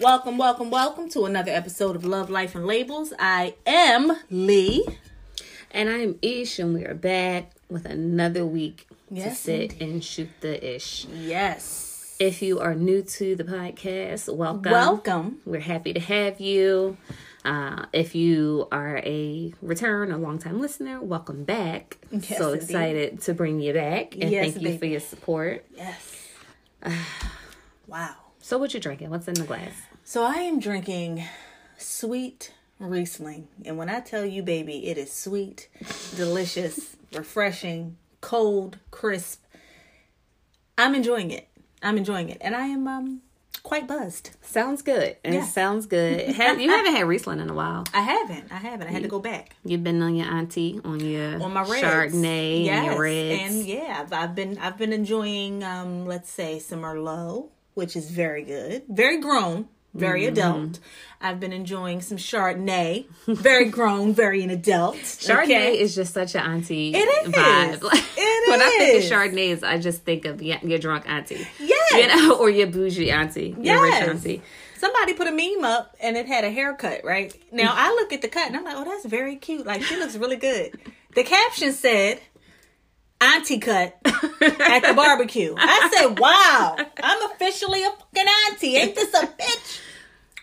Welcome, welcome, welcome to another episode of Love, Life, and Labels. I am Lee. And I'm Ish, and we are back with another week Yes, to sit and shoot the ish. Yes. If you are new to the podcast, welcome. Welcome. We're happy to have you. Uh, if you are a return or long time listener, welcome back. Yes, so indeed. excited to bring you back and Yes, thank you for your support. Yes. wow. So, what you drinking? What's in the glass? So I am drinking sweet Riesling. And when I tell you, baby, it is sweet, delicious, refreshing, cold, crisp. I'm enjoying it. I'm enjoying it. And I am um quite buzzed. Sounds good. It Yeah. sounds good. Have, you haven't had Riesling in a while. I haven't. I haven't. I had to go back. You've been on your auntie, on your on my reds. Chardonnay, yes. and your reds. and yeah, I've, been I've been enjoying um let's say some Merlot, which is very good, very grown, very Mm-hmm. adult. I've been enjoying some Chardonnay, very grown, very an adult. Chardonnay okay? is just such an auntie It is. vibe. It when I think of is. Chardonnays, I just think of your drunk auntie. Yes. You know, or your bougie auntie. Your rich Yes. auntie. Somebody put a meme up and it had a haircut, right? Now mm. I look at the cut and I'm like, oh, that's very cute. Like she looks really good. The caption said, Auntie cut at the barbecue. I said, wow, I'm officially a fucking auntie. Ain't this a bitch?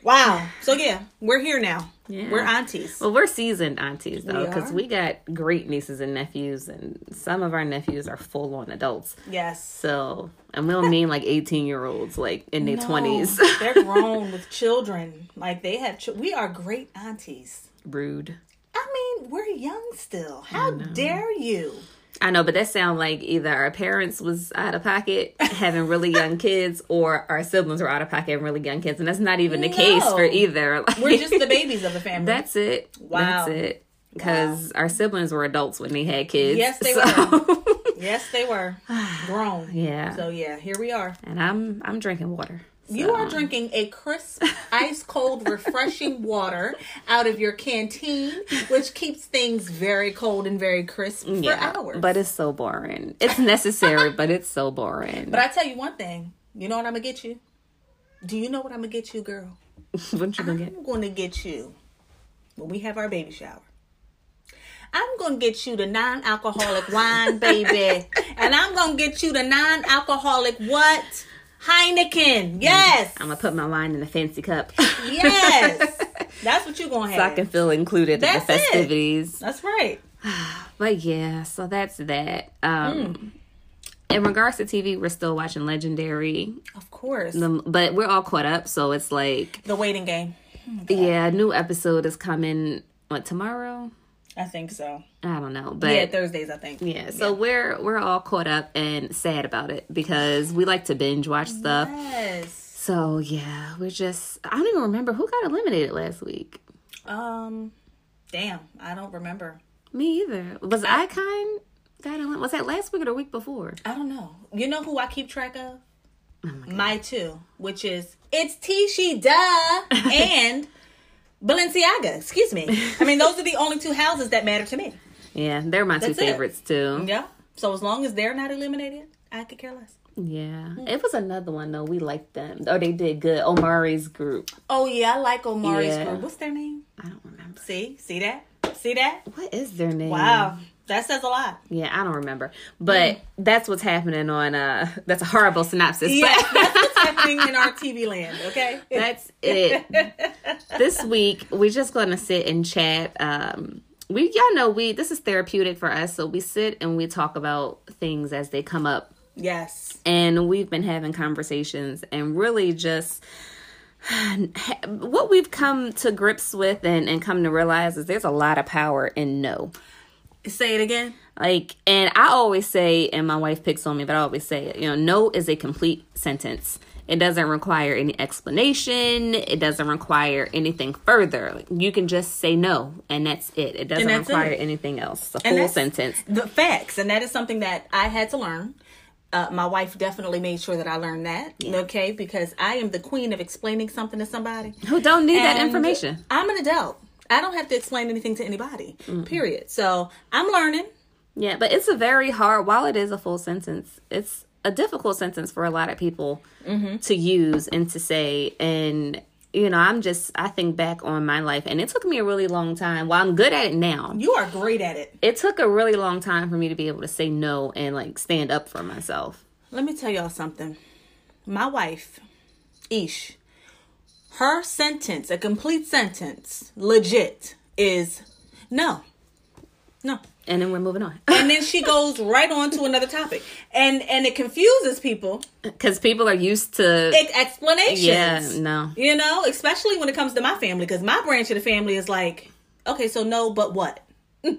Wow. So yeah, we're here now. Yeah. We're aunties. Well, we're seasoned aunties though, because are. we got great nieces and nephews, and some of our nephews are full on adults. Yes. So, and we don't mean like eighteen year olds, like in their No, twenties. they're grown with children. Like they have, ch- we are great aunties. Rude. I mean, we're young still. How dare you? I know, but that sound like either our parents was out of pocket having really young kids, or our siblings were out of pocket having really young kids, and that's not even the case for either. Like, We're just the babies of the family. That's it. Wow. That's it. Because our siblings were adults when they had kids. Yes, they so- yes, they were grown. yeah. So yeah, here we are. and I'm I'm drinking water. You are drinking a crisp, ice cold, refreshing water out of your canteen, which keeps things very cold and very crisp for yeah, hours. But it's so boring. It's necessary, but it's so boring. but I tell you one thing. You know what I'm gonna get you? Do you know what I'm gonna get you, girl? what you gonna get? I'm gonna get you when we have our baby shower. I'm gonna get you the non-alcoholic wine, baby, and I'm gonna get you the non-alcoholic what? Heineken. Yes, I'm gonna put my wine in a fancy cup yes. That's what you're gonna have. so I can feel included in the That's it. festivities. That's right. But yeah, so that's that. Um Hmm. In regards to TV, we're still watching Legendary, Of course. but we're all caught up. So it's like, the waiting game. yeah, a new episode is coming. What tomorrow? I think so. I don't know, but yeah, Thursdays. I think. Yeah, so we're we're all caught up and sad about it because we like to binge watch stuff. Yes. So yeah, we're just I don't even remember who got eliminated last week. Um. Damn, I don't remember. Me either. Was I, Icon got eliminated? Was that last week or the week before? I don't know. You know who I keep track of? Oh my, two, which is it's Tishi Duh and Balenciaga. Excuse me. I mean, those are the only two houses that matter to me. Yeah, they're my two That's it. favorites too. Yeah. So as long as they're not eliminated, I could care less. Yeah, hmm. it was another one though. We liked them, or they did good. Omari's group. Oh yeah, I like Omari's Yeah. group. What's their name? I don't remember. See, see that? See that? What is their name? Wow, that says a lot. Yeah, I don't remember. But that's what's happening on. uh That's a horrible synopsis. Yeah, that's what's happening in our TV land. Okay. That's it. this week we're just gonna sit and chat. Um we y'all know we this is therapeutic for us, so we sit and we talk about things as they come up. Yes. And we've been having conversations and really just what we've come to grips with and, and come to realize is there's a lot of power in no. Say it again. Like, and I always say, and my wife picks on me, but I always say it, you know, no is a complete sentence. It doesn't require any explanation. It doesn't require anything further. You can just say no, and that's it. It doesn't require it. anything else. It's a And full sentence. The facts, and that is something that I had to learn. uh, my wife definitely made sure that I learned that. Okay, because I am the queen of explaining something to somebody. Who don't need that information. I'm an adult. I don't have to explain anything to anybody. Period. So I'm learning. Yeah, but it's a very hard. While it is a full sentence, it's a difficult sentence for a lot of people Mm-hmm. to use and to say. And you know, I'm just I think back on my life, and it took me a really long time. While I'm good at it now, You are great at it. it took a really long time for me to be able to say no and like stand up for myself. Let me tell y'all something. My wife, Ish, her sentence, a complete sentence, legit, is no. No. And then we're moving on And then she goes right on to another topic. And and it confuses people. because people are used to. Ex- explanations. Yeah, no. You know, especially when it comes to my family, because my branch of the family is like, okay, so no, but what?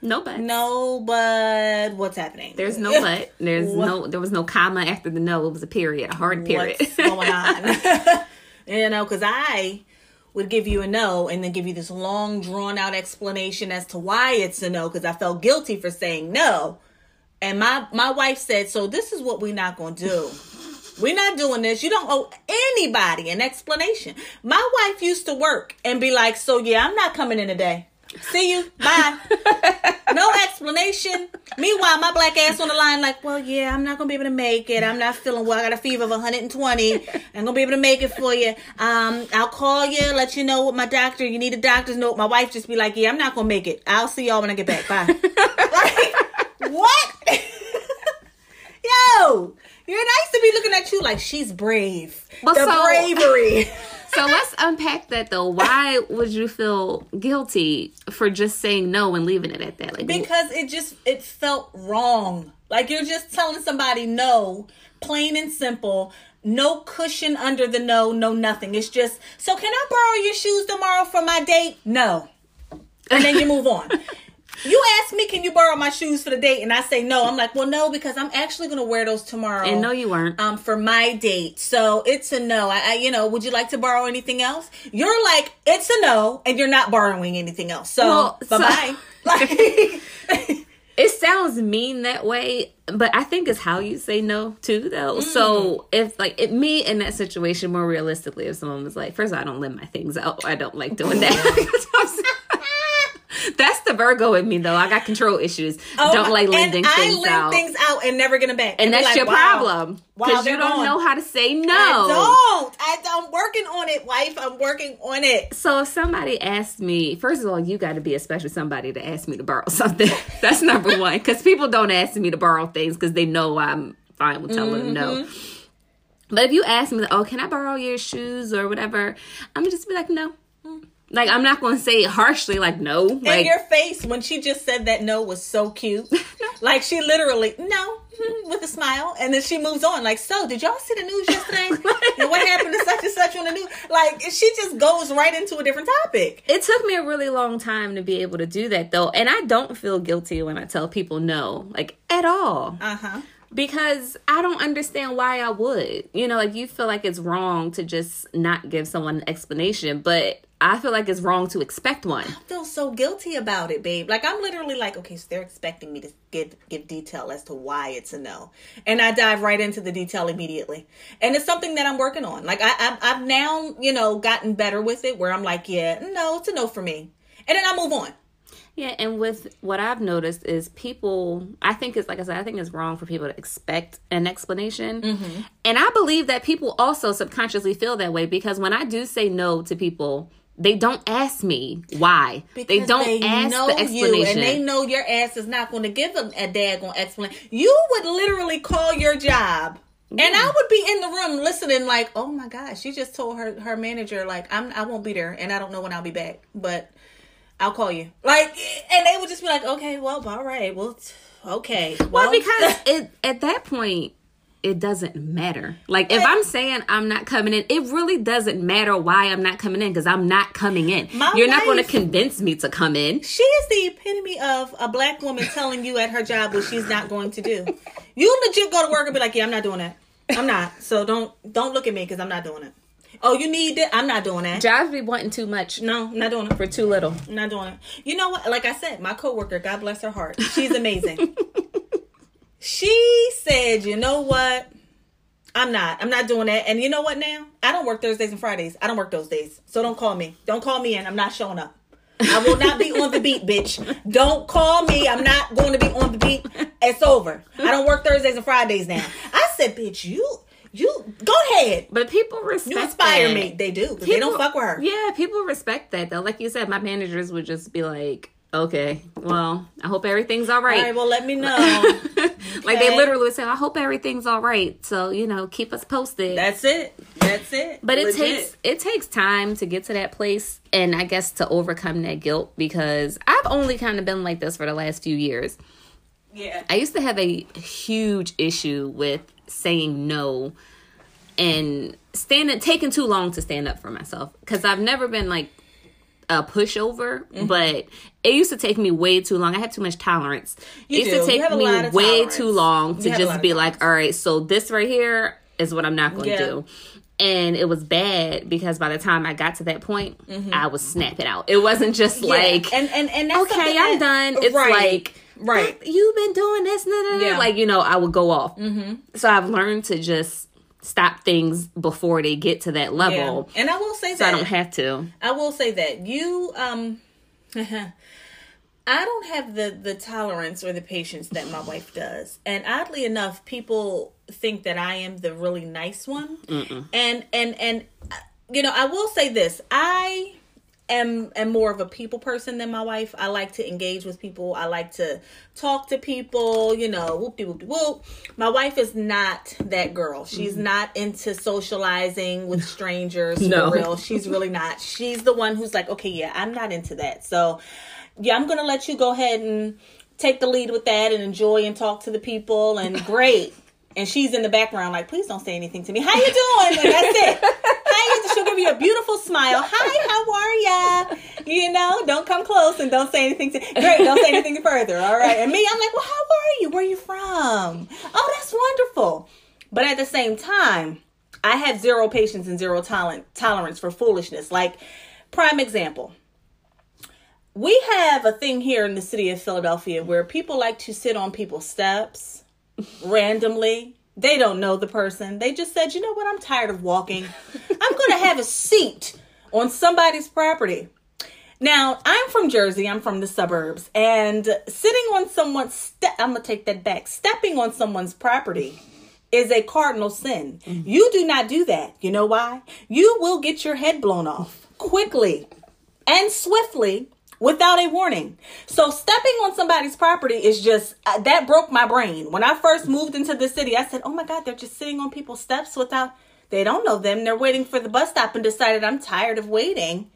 No, but No, but what's happening? there's no but. There's no. There was no comma after the no. It was a period, a hard period. what's going on. You know, because I would give you a no and then give you this long, drawn out explanation as to why it's a no because I felt guilty for saying no. And my my wife said, "So this is what we're not going to do. We're not doing this. You don't owe anybody an explanation." My wife used to work and be like, "So yeah, I'm not coming in today." See you. Bye. no explanation. Meanwhile, my black ass on the line, like, well, yeah, I'm not gonna be able to make it. I'm not feeling well. I got a fever of 120. I'm gonna be able to make it for you. Um, I'll call you, let you know what my doctor. You need a doctor's note. My wife just be like, yeah, I'm not gonna make it. I'll see y'all when I get back. Bye. like, what? Yo, you're nice to be looking at you like she's brave. Well, the so- bravery. So let's unpack that though. Why would you feel guilty for just saying no and leaving it at that? Like, because it just it felt wrong like you're just telling somebody no plain and simple no cushion under the no no nothing it's just so can i borrow your shoes tomorrow for my date no and then you move on you ask me can you borrow my shoes for the date? And i say no. I'm like well no because i'm actually going to wear those tomorrow. And no, you weren't. um for my date. So it's a no. I, I you know would you like to borrow anything else? You're like it's a no and you're not borrowing anything else. So Well, so- bye-bye. Like it sounds mean that way, but I think it's how you say no too, though. So if like it, me in that situation, more realistically, if someone was like, first of all, I don't lend my things out. I don't like doing that. That's the Virgo in me, though. I got control issues. Oh don't like lending and things I lend out. things out and never get them back. and be that's like, your wow. problem Wow, because you don't gone. know how to say no. I don't. I. I'm working on it, wife. I'm working on it. So if somebody asked me, first of all, you got to be a special somebody to ask me to borrow something. That's number one. Because people don't ask me to borrow things because they know I'm fine with telling them no. Mm-hmm. But if you ask me, oh, can I borrow your shoes or whatever? I'm just be like, no. Like I'm not gonna say it harshly, like no. And Like your face when she just said that no was so cute. like she literally no with a smile, and then she moves on. Like, so did y'all see the news yesterday? and what happened to such and such on the news? Like she just goes right into a different topic. it took me a really long time to be able to do that though, and I don't feel guilty when I tell people no, like at all. Uh huh. because I don't understand why I would. You know, like you feel like it's wrong to just not give someone an explanation, but I feel like it's wrong to expect one. I feel so guilty about it, babe. Like I'm literally like, okay, so they're expecting me to give give detail as to why it's a no, and I dive right into the detail immediately. And it's something that I'm working on. Like I, I've, I've now, you know, gotten better with it, where I'm like, yeah, no, it's a no for me, and then I move on. Yeah, and with what I've noticed is people, I think it's like I said, I think it's wrong for people to expect an explanation. Mm-hmm. And I believe that people also subconsciously feel that way because when I do say no to people, they don't ask me why. they don't ask know the explanation. you, and they know your ass is not going to give them a daggone explanation. You would literally call your job. And I would be in the room listening, like, "Oh my gosh, she just told her her manager, like, I'm I won't be there, and I don't know when I'll be back, but I'll call you." Like, and they would just be like, "Okay, well, all right, well, okay, Well, because it at that point it doesn't matter. Like if I'm saying I'm not coming in, it really doesn't matter why I'm not coming in because I'm not coming in. My You're not going to convince me to come in. She is the epitome of a black woman telling you at her job what she's not going to do. You legit go to work and be like, "Yeah, I'm not doing that. I'm not." So don't don't look at me because I'm not doing it. Oh, you need it? I'm not doing that. Jobs be wanting too much No, not doing it. for too little. Not doing it. You know what? Like I said, my coworker, God bless her heart, she's amazing. She said, "You know what? I'm not. I'm not doing that. And you know what? Now I don't work Thursdays and Fridays. I don't work those days. So don't call me. Don't call me in. I'm not showing up. I will not be on the beat, bitch. Don't call me. I'm not going to be on the beat. It's over. I don't work Thursdays and Fridays now. I said, bitch, you." You go ahead. But people respect You inspire that. me. They do. 'cause they don't People- fuck with her. Yeah, people respect that though. Like you said, my managers would just be like, "Okay, well, I hope everything's all right." All right, well, let me know. like they literally would say, "I hope everything's all right." So you know, keep us posted. That's it. That's it. but it Legit. takes it takes time to get to that place, and I guess to overcome that guilt because I've only kind of been like this for the last few years. Yeah. I used to have a huge issue with saying no and standing taking too long to stand up for myself because I've never been like a pushover, Mm-hmm. but it used to take me way too long. I had too much tolerance. You it used do. to take me way tolerance. too long to have a lot just be like, all right, so this right here is what I'm not going to Yeah. do. And it was bad because by the time I got to that point, Mm-hmm. I was snapping out. It wasn't just like, and and and okay, I'm that- done. It's right, like, right. you've been doing this, nah, nah, nah. Yeah. like you know, I would go off. Mm-hmm. So I've learned to just stop things before they get to that Yeah. level, And I will say that. I don't have to. I will say that you um I don't have the the tolerance or the patience that my wife does. And oddly enough, people think that I am the really nice one. And and and uh, you know, I will say this. I am am more of a people person than my wife. I like to engage with people. I like to talk to people, you know, whoop de whoop de whoop. My wife is not that girl. She's mm. not into socializing with strangers No. for real. She's really not. She's the one who's like, okay, yeah, I'm not into that. So, yeah, I'm gonna let you go ahead and take the lead with that and enjoy and talk to the people and great. And she's in the background like, please don't say anything to me. How you doing? And that's it. Hi, she'll give you a beautiful smile. Hi, how are ya? You know, don't come close and don't say anything to great, don't say anything further. All right. And me, I'm like, well, how are you? Where are you from? Oh, that's wonderful. But at the same time, I have zero patience and zero talent tolerance for foolishness. Like, prime example. We have a thing here in the city of Philadelphia where people like to sit on people's steps randomly. They don't know the person. They just said, you know what? I'm tired of walking. I'm going to have a seat on somebody's property. Now, I'm from Jersey. I'm from the suburbs. And sitting on someone's step, I'm going to take that back. Stepping on someone's property is a cardinal sin. Mm-hmm. You do not do that. You know why? You will get your head blown off quickly and swiftly without a warning. So stepping on somebody's property is just uh, that broke my brain. When I first moved into the city, I said, "Oh my god, they're just sitting on people's steps without they don't know them. They're waiting for the bus stop and decided I'm tired of waiting.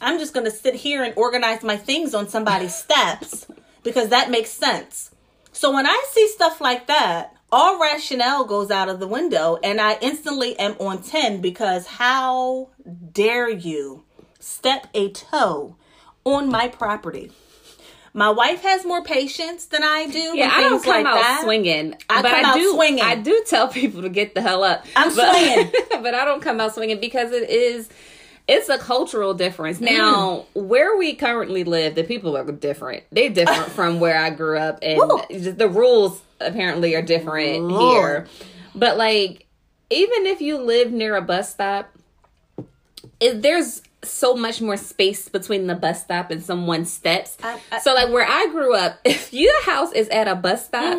I'm just going to sit here and organize my things on somebody's steps because that makes sense." So when I see stuff like that, all rationale goes out of the window and I instantly am on 10 because how dare you step a toe on my property? My wife has more patience than I do. Yeah, I don't come like out that. swinging, I but come I out do. swinging. I do tell people to get the hell up. I'm but, swinging. but I don't come out swinging because it is. It's a cultural difference. Mm. Now, where we currently live, the people are different. They're different from where I grew up, and just the rules apparently are different Lord. here. But like, even if you live near a bus stop, it, there's so much more space between the bus stop and someone's steps. I- I- so like where I grew up, if your house is at a bus stop,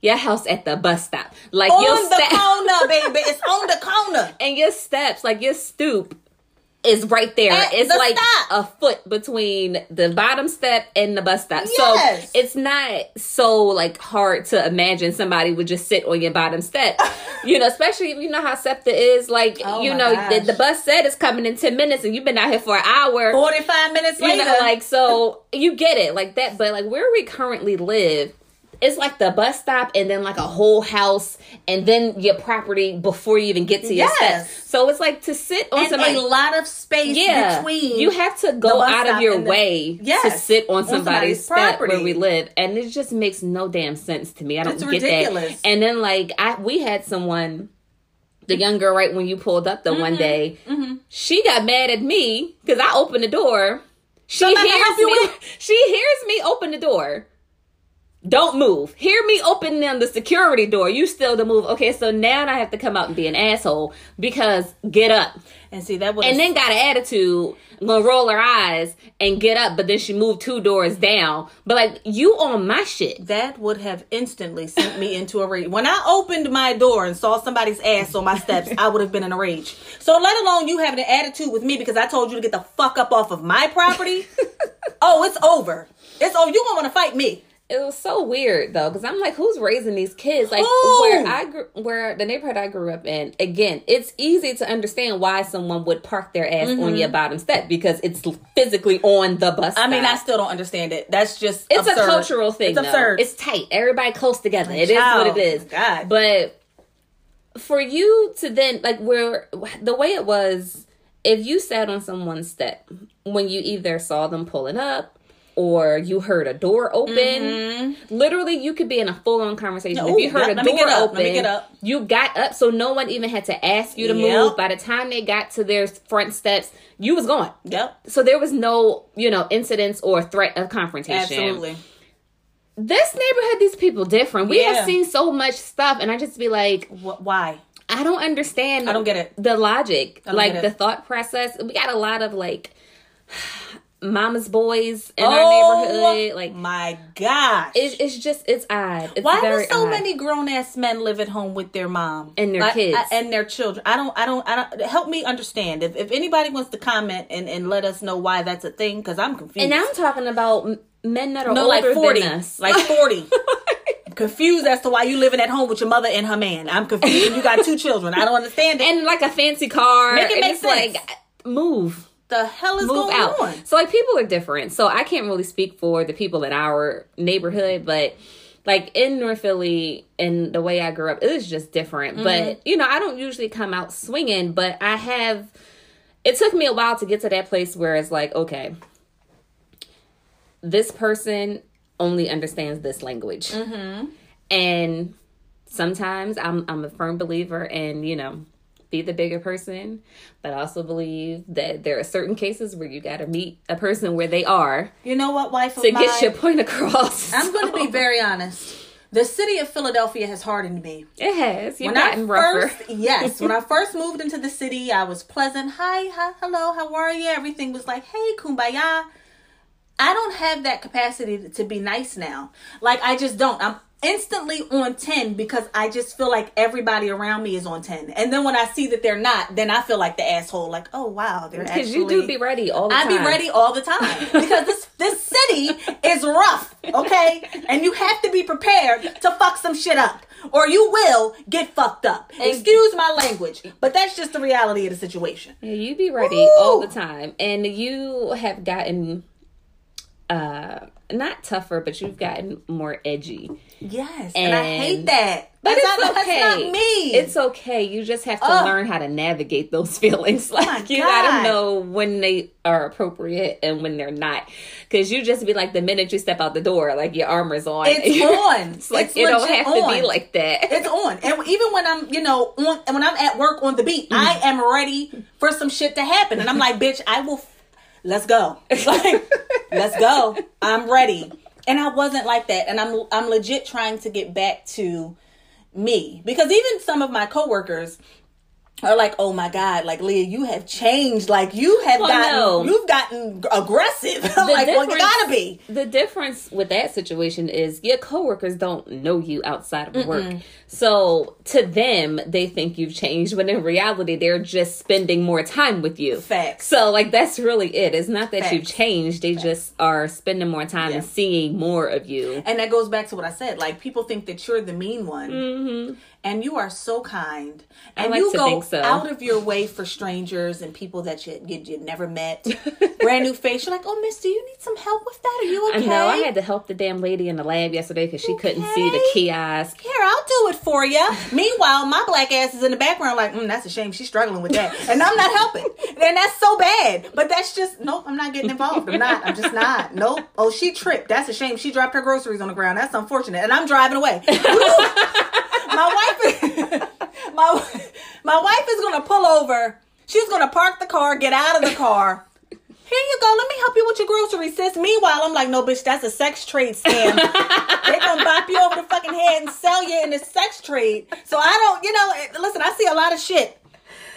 your house at the bus stop, like your Mm-hmm. On the step corner, baby. It's on the corner. and your steps, like your stoop. Is right there. At it's the like stop. a foot between the bottom step and the bus stop. Yes. So it's not so like hard to imagine somebody would just sit on your bottom step. you know, especially if you know how SEPTA is. Like, Oh you know, the, the bus said it's coming in 10 minutes and you've been out here for an hour. 45 minutes You later. know, like so you get it like that. But like where we currently live, it's like the bus stop and then like a whole house and then your property before you even get to your Yes. steps. So it's like to sit on and somebody. a lot of space yeah, between. you have to go out of your and the- way to sit on on somebody's, somebody's step where property. we live, and it just makes no damn sense to me. I don't It's get ridiculous. that. And then like I, we had someone, the young girl, right when you pulled up the Mm-hmm. one day, she got mad at me because I opened the door. She Somebody hears me. with- She hears me open the door. Don't move. Hear me open them the security door. You still to move. Okay, so now I have to come out and be an asshole because get up. And see that was And then got an attitude, gonna roll her eyes and get up, but then she moved two doors down. But like you on my shit. that would have instantly sent me into a rage. When I opened my door and saw somebody's ass on my steps, I would have been in a rage. So let alone you having an attitude with me because I told you to get the fuck up off of my property. oh, it's over. It's over. You gonna want to fight me? It was so weird though, because I'm like, who's raising these kids? Like Who? where I grew, where the neighborhood I grew up in. Again, it's easy to understand why someone would park their ass on your bottom step because it's physically on the bus. Mm-hmm. I mean, I still don't understand it. That's just it's absurd. a cultural thing. It's though. absurd. It's tight. Everybody close together. It is Child, what it is. God. But for you to then like where the way it was, if you sat on someone's step when you either saw them pulling up or you heard a door open, literally you could be in a full on conversation. Mm-hmm. Ooh, if you heard let- a door open, let me get up. you got up, so no one even had to ask you to Yep. move. By the time they got to their front steps, you was gone. Yep. So there was no, you know, incidents or threat of confrontation Absolutely. this neighborhood, these people different. We Yeah. have seen so much stuff, and I just be like, Wh- why? I don't understand. I don't get it. The logic, like the thought process. We got a lot of like mama's boys in Oh, our neighborhood. Like my gosh. it's, it's just it's odd. It's Why do so odd. many grown ass men live at home with their mom And their Like, kids. I- and their children? I don't. I don't. I don't. Help me understand. If if anybody wants to comment and and let us know why that's a thing, because I'm confused. And I'm talking about men that are no, older like forty, than us. like forty. confused as to why you living at home with your mother and her man. I'm confused. and you got two children. I don't understand it. and like a fancy car. Make it make sense. like move. The hell is move going out. on? So like people are different. So I can't really speak for the people in our neighborhood, but like in North Philly and the way I grew up, it was just different. Mm-hmm. But you know, I don't usually come out swinging, but I have. It took me a while to get to that place where it's like, okay, this person only understands this language, Mm-hmm. and sometimes I'm I'm a firm believer in you know be the bigger person, but I also believe that there are certain cases where you got to meet a person where they are You know what, wife of to mine? get your point across. I'm going to be very honest. The city of Philadelphia has hardened me. It has. You've when I gotten rougher. first, yes, when I first moved into the city, I was pleasant. Hi, hi, hello, how are you? Everything was like, hey, kumbaya. I don't have that capacity to be nice now. Like I just don't. I'm instantly on 10 because I just feel like everybody around me is on 10. And then when I see that they're not, then I feel like the asshole like, "Oh wow, they're Because you do be ready all the I time. I be ready all the time because this this city is rough, okay? And you have to be prepared to fuck some shit up, or you will get fucked up. Excuse my language, but that's just the reality of the situation. Yeah, you be ready Woo! all the time, and you have gotten uh not tougher, but you've gotten more edgy. Yes, and, I hate that. But that's it's not, okay. That's not me. It's okay. You just have to Ugh. learn how to navigate those feelings. Like my you gotta know when they are appropriate and when they're not. Because you just be like the minute you step out the door, like your armor's on. It's on. It's like It's it don't have to be like that. It's on. And even when I'm, you know, on and when I'm at work on the beat, Mm-hmm. I am ready for some shit to happen. And I'm like, bitch, I will let's go. It's like, let's go. I'm ready. And I wasn't like that. And I'm I'm legit trying to get back to me. Because even some of my coworkers are like, oh my God, like Leah, you have changed. Like you have Well, gotten no. you've gotten aggressive. Like, well, you gotta be. The difference with that situation is your coworkers don't know you outside of work. So to them, they think you've changed, when in reality, they're just spending more time with you. Facts. So like that's really it. It's not that you've changed; they just are spending more time and seeing more of you. And that goes back to what I said. Like people think that you're the mean one, mm-hmm. And you are so kind, and like you go so. out of your way for strangers and people that you you, you never met. Brand new face. You're like, oh, Miss, do you need some help with that? Are you I okay? know I had to help the damn lady in the lab yesterday because she couldn't see the Okay. kiosk. Here, I'll do it for you. Meanwhile, my black ass is in the background, like, mm, that's a shame. She's struggling with that, and I'm not helping. And that's so bad. But that's just nope. I'm not getting involved. I'm not. I'm just not. Nope. Oh, she tripped. That's a shame. She dropped her groceries on the ground. That's unfortunate. And I'm driving away. my wife, my my wife is gonna pull over. She's gonna park the car, get out of the car. Here you go. Let me help you with your groceries, sis. Meanwhile, I'm like, no, bitch, that's a sex trade scam. They're gonna bop you over the fucking head and sell you in the sex trade. So I don't, you know, listen, I see a lot of shit.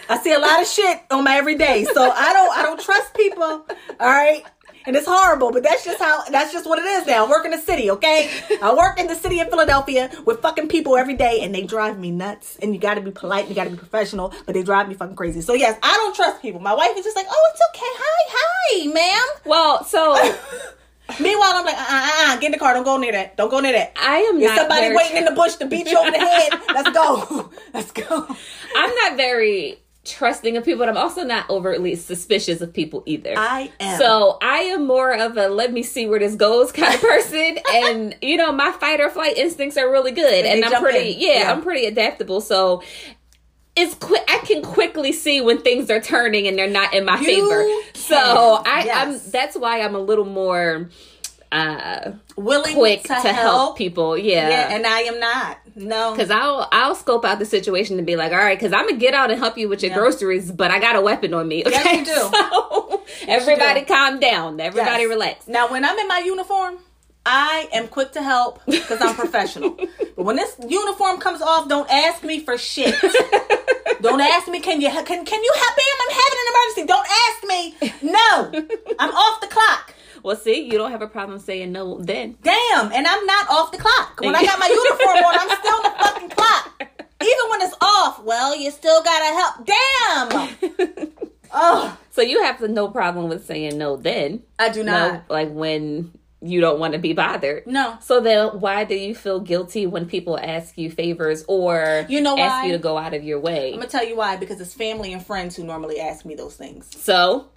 I see a lot of shit on my everyday. So I don't I don't trust people. All right. And it's horrible, but that's just how that's just what it is now. I work in the city, okay? I work in the city of Philadelphia with fucking people every day and they drive me nuts. And you gotta be polite, you gotta be professional, but they drive me fucking crazy. So yes, I don't trust people. My wife is just like, oh, it's okay. Hi, hi, ma'am. Well, so Meanwhile, I'm like, uh, uh, uh, get in the car. Don't go near that. Don't go near that. I am There's not somebody waiting in the bush to beat you over the head. Let's go. Let's go. I'm not very trusting of people, but I'm also not overtly suspicious of people either. I am. So I am more of a let me see where this goes kind of person, and you know my fight or flight instincts are really good, and they I'm pretty yeah, Yeah. I'm pretty adaptable. So it's quick. I can quickly see when things are turning and they're not in my You favor. can. So I, Yes. I'm that's why I'm a little more uh Willing quick to, to, help. people. Yeah, Yeah. and I am not. No. Cause I'll I'll scope out the situation and be like, all right, cause I'm gonna get out and help you with your Yeah. groceries, but I got a weapon on me. Yes, you do. So, everybody, do. calm down. Everybody, Yes. relax. Now, when I'm in my uniform, I am quick to help because I'm professional. but when this uniform comes off, don't ask me for shit. don't ask me, can you can can you help him? I'm having an emergency. Don't ask me. No, I'm off the clock. Well, see, you don't have a problem saying no then. Damn, and I'm not off the clock. When I got my uniform on, I'm still on the fucking clock. Even when it's off, well, you still gotta help. Damn. Oh, So you have to no problem with saying no then. I do No, not. like when you don't want to be bothered. No. So then why do you feel guilty when people ask you favors or You know ask why? you to go out of your way? I'm gonna tell you why. Because it's family and friends who normally ask me those things. So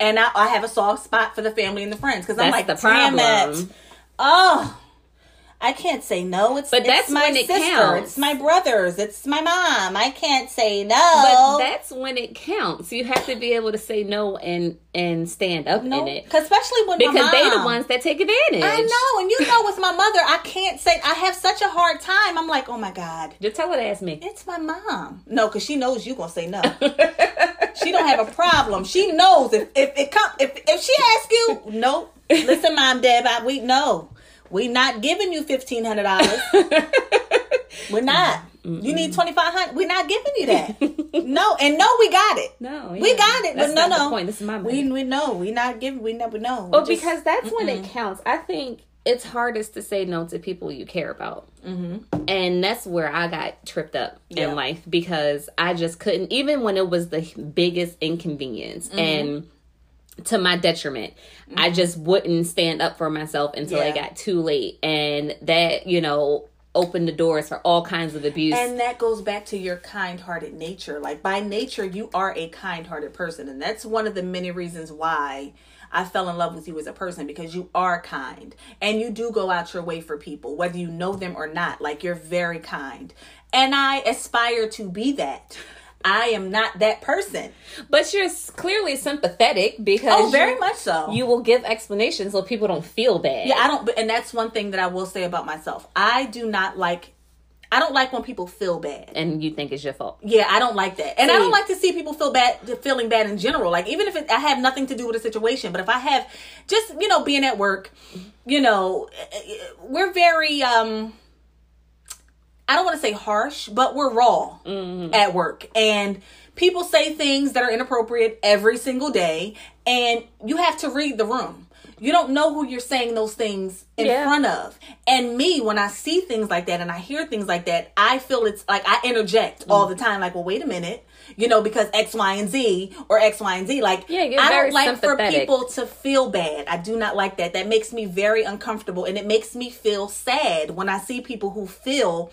and I, I have a soft spot for the family and the friends because I'm like, the damn problem. it. Oh, I can't say no. It's But it's that's my when it sister. counts. It's my brothers. It's my mom. I can't say no. But that's when it counts. You have to be able to say no and and stand up no, in it 'cause especially with because mom. they the ones that take advantage. I know, and you know, with my mother, I can't say. I have such a hard time. I'm like, oh my god, Just tell her to ask me. it's my mom. No, because she knows you gonna say no. she don't have a problem. She knows if if it come if if she asks you, nope. Listen, mom, dad, I, we no, we not giving you fifteen hundred dollars. We're not. You need twenty five hundred. We're not giving you that. no, and no, we got it. No, we got it. That's but no, no. point. This is my money. We we know we not giving. We never know. Well, because that's when it counts. I think it's hardest to say no to people you care about. Mm-hmm. And that's where I got tripped up Yeah. in life because I just couldn't, even when it was the biggest inconvenience Mm-hmm. and to my detriment, I mm-hmm. just wouldn't stand up for myself until it Yeah. got too late. And that, you know, opened the doors for all kinds of abuse. And that goes back to your kind hearted nature. Like, by nature, you are a kind hearted person. And that's one of the many reasons why I fell in love with you as a person because you are kind and you do go out your way for people, whether you know them or not. Like, you're very kind. And I aspire to be that. I am not that person. but you're clearly sympathetic because Oh, very you- much so. You will give explanations so people don't feel bad. Yeah, I don't, and that's one thing that I will say about myself. I do not like, I don't like when people feel bad. And you think it's your fault. Yeah, I don't like that, and I don't like to see people feel bad, feeling bad in general. Like even if it, I have nothing to do with a situation, but if I have, just you know, being at work, you know, eh, eh, eh, we're very um. I don't want to say harsh, but we're raw at work, and people say things that are inappropriate every single day, and you have to read the room. You don't know who you're saying those things in Yeah. front of. And me, when I see things like that and I hear things like that, I feel it's like I interject all Mm. the time. Like, well, wait a minute, you know, because X, Y, and Z or X, Y, and Z. Like, Yeah, I don't like for people to feel bad. I do not like that. That makes me very uncomfortable, and it makes me feel sad when I see people who feel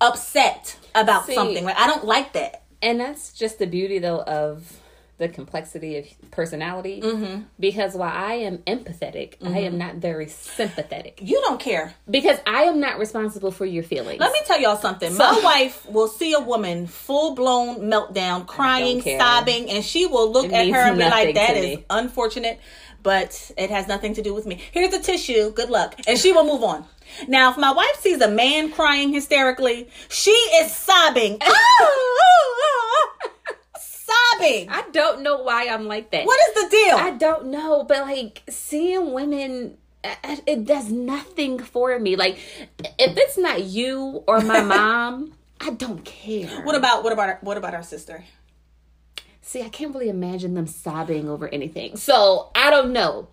upset about See, something. Like, I don't like that. and that's just the beauty though of the complexity of personality Mm-hmm. because while i am empathetic i am not very sympathetic You don't care. because i am not responsible for your feelings Let me tell y'all something. My wife will see a woman full blown meltdown, crying, sobbing, and she will look It at her and be like, "That is me." unfortunate, but it has nothing to do with me. Here's a tissue. Good luck," and she will move on. Now, if my wife sees a man crying hysterically, she is sobbing, "Ah, ah, ah," sobbing? I don't know why I'm like that. What is the deal? I don't know, but like seeing women uh, it does nothing for me. Like if it's not you or my mom, I don't care. what about what about our, what about our sister? See, I can't really imagine them sobbing over anything. So I don't know.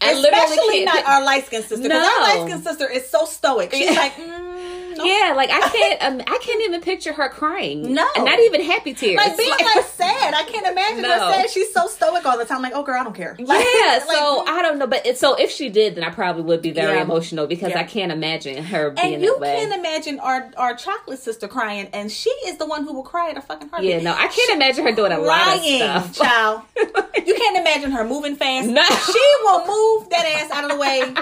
I Especially can't- our light skinned sister. No. Our light skinned sister is so stoic. She's like, mm, no. Yeah, like I can't. Um, I can't even picture her crying. No. not even happy tears. Like being like sad. I can't imagine her sad. She's so stoic all the time. Like, oh girl, I don't care. Like, yeah. like, so I don't know, but it, so if she did, then I probably would be very Yeah. emotional because Yeah. I can't imagine her being and you that way. can't imagine our our chocolate sister crying, and she is the one who will cry at a fucking heartbeat. yeah, no, I can't imagine her doing a lot Crying, of stuff. child. you can't imagine her moving fast. No. She will move that ass out of the way,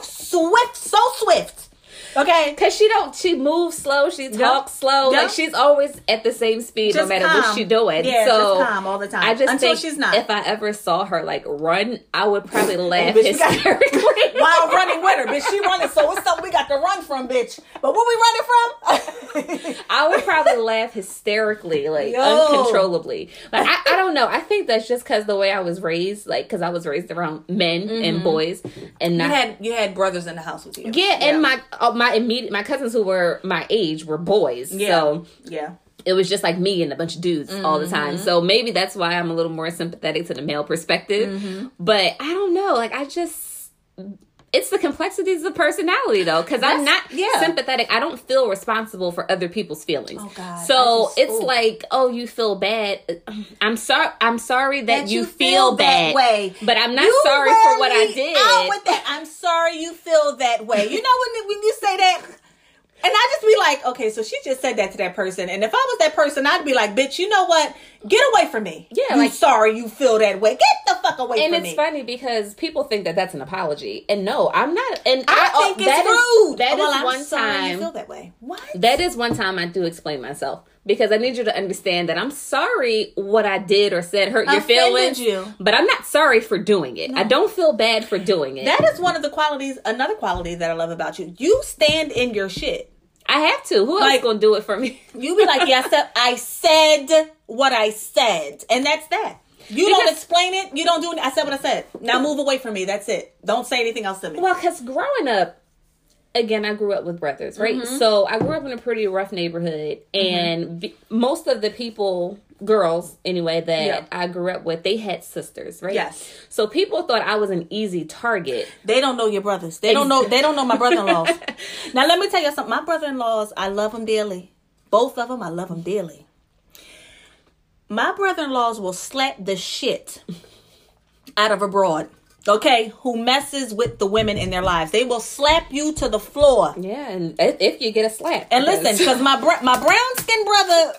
swift, so swift. Okay, Cause she don't, she moves slow, she talks slow, Yep. like she's always at the same speed no Just matter what calm. she doing. Yeah, so just calm all the time. I just Until think she's not. if I ever saw her like run, I would probably laugh bitch, hysterically. while running with her, bitch, she running. So what's something we got to run from, bitch? But what we running from? I would probably laugh hysterically, like Yo. uncontrollably. Like I, I don't know. I think that's just because the way I was raised, like because I was raised around men and boys, and you had you had brothers in the house with you. yeah, and my uh, my immediate my cousins who were my age were boys, yeah, so yeah. it was just like me and a bunch of dudes all the time. Mm-hmm. So maybe that's why I'm a little more sympathetic to the male perspective. Mm-hmm. But I don't know. Like I just it's the complexities of personality though cuz I'm not yeah. sympathetic. I don't feel responsible for other people's feelings. Oh, God. So it's ooh. like, "Oh, you feel bad." I'm sorry I'm sorry that, That you, feel, that bad. way. But I'm not You sorry for what I did. With that. I'm sorry you feel that way. You know when when you say that, and I just be like, okay, so she just said that to that person, and if I was that person, I'd be like, bitch, you know what? Get away from me. Yeah, you like- sorry you feel that way. Get the fuck away and it's me. funny because people think that that's an apology, and no, I'm not. And I oh, think it's that is- rude. that well, is one time. That way. What? That is one time I do explain myself because I need you to understand that I'm sorry what I did or said hurt your feelings, you. but I'm not sorry for doing it. I don't feel bad for doing it. that is one of the qualities. Another quality that I love about you. You stand in your shit. I have to. Who else Like- gonna do it for me? You be like, yeah, I said, what I said, and that's that. You don't explain it. You don't do it. I said what I said. Now move away from me. That's it. Don't say anything else to me. well, because growing up, again, I grew up with brothers, right? Mm-hmm. So I grew up in a pretty rough neighborhood, and be- most of the people, girls anyway, that Yeah. I grew up with, they had sisters, right? Yes. So people thought I was an easy target. They don't know your brothers. They don't know. They don't know my brother-in-laws. now let me tell you something. My brother-in-laws, I love them dearly. Both of them, I love them dearly. My brother-in-laws will slap the shit out of a broad. Okay, who messes with the women in their lives? They will slap you to the floor. Yeah, and if, you get a slap, And listen, because my br- my brown skin brother,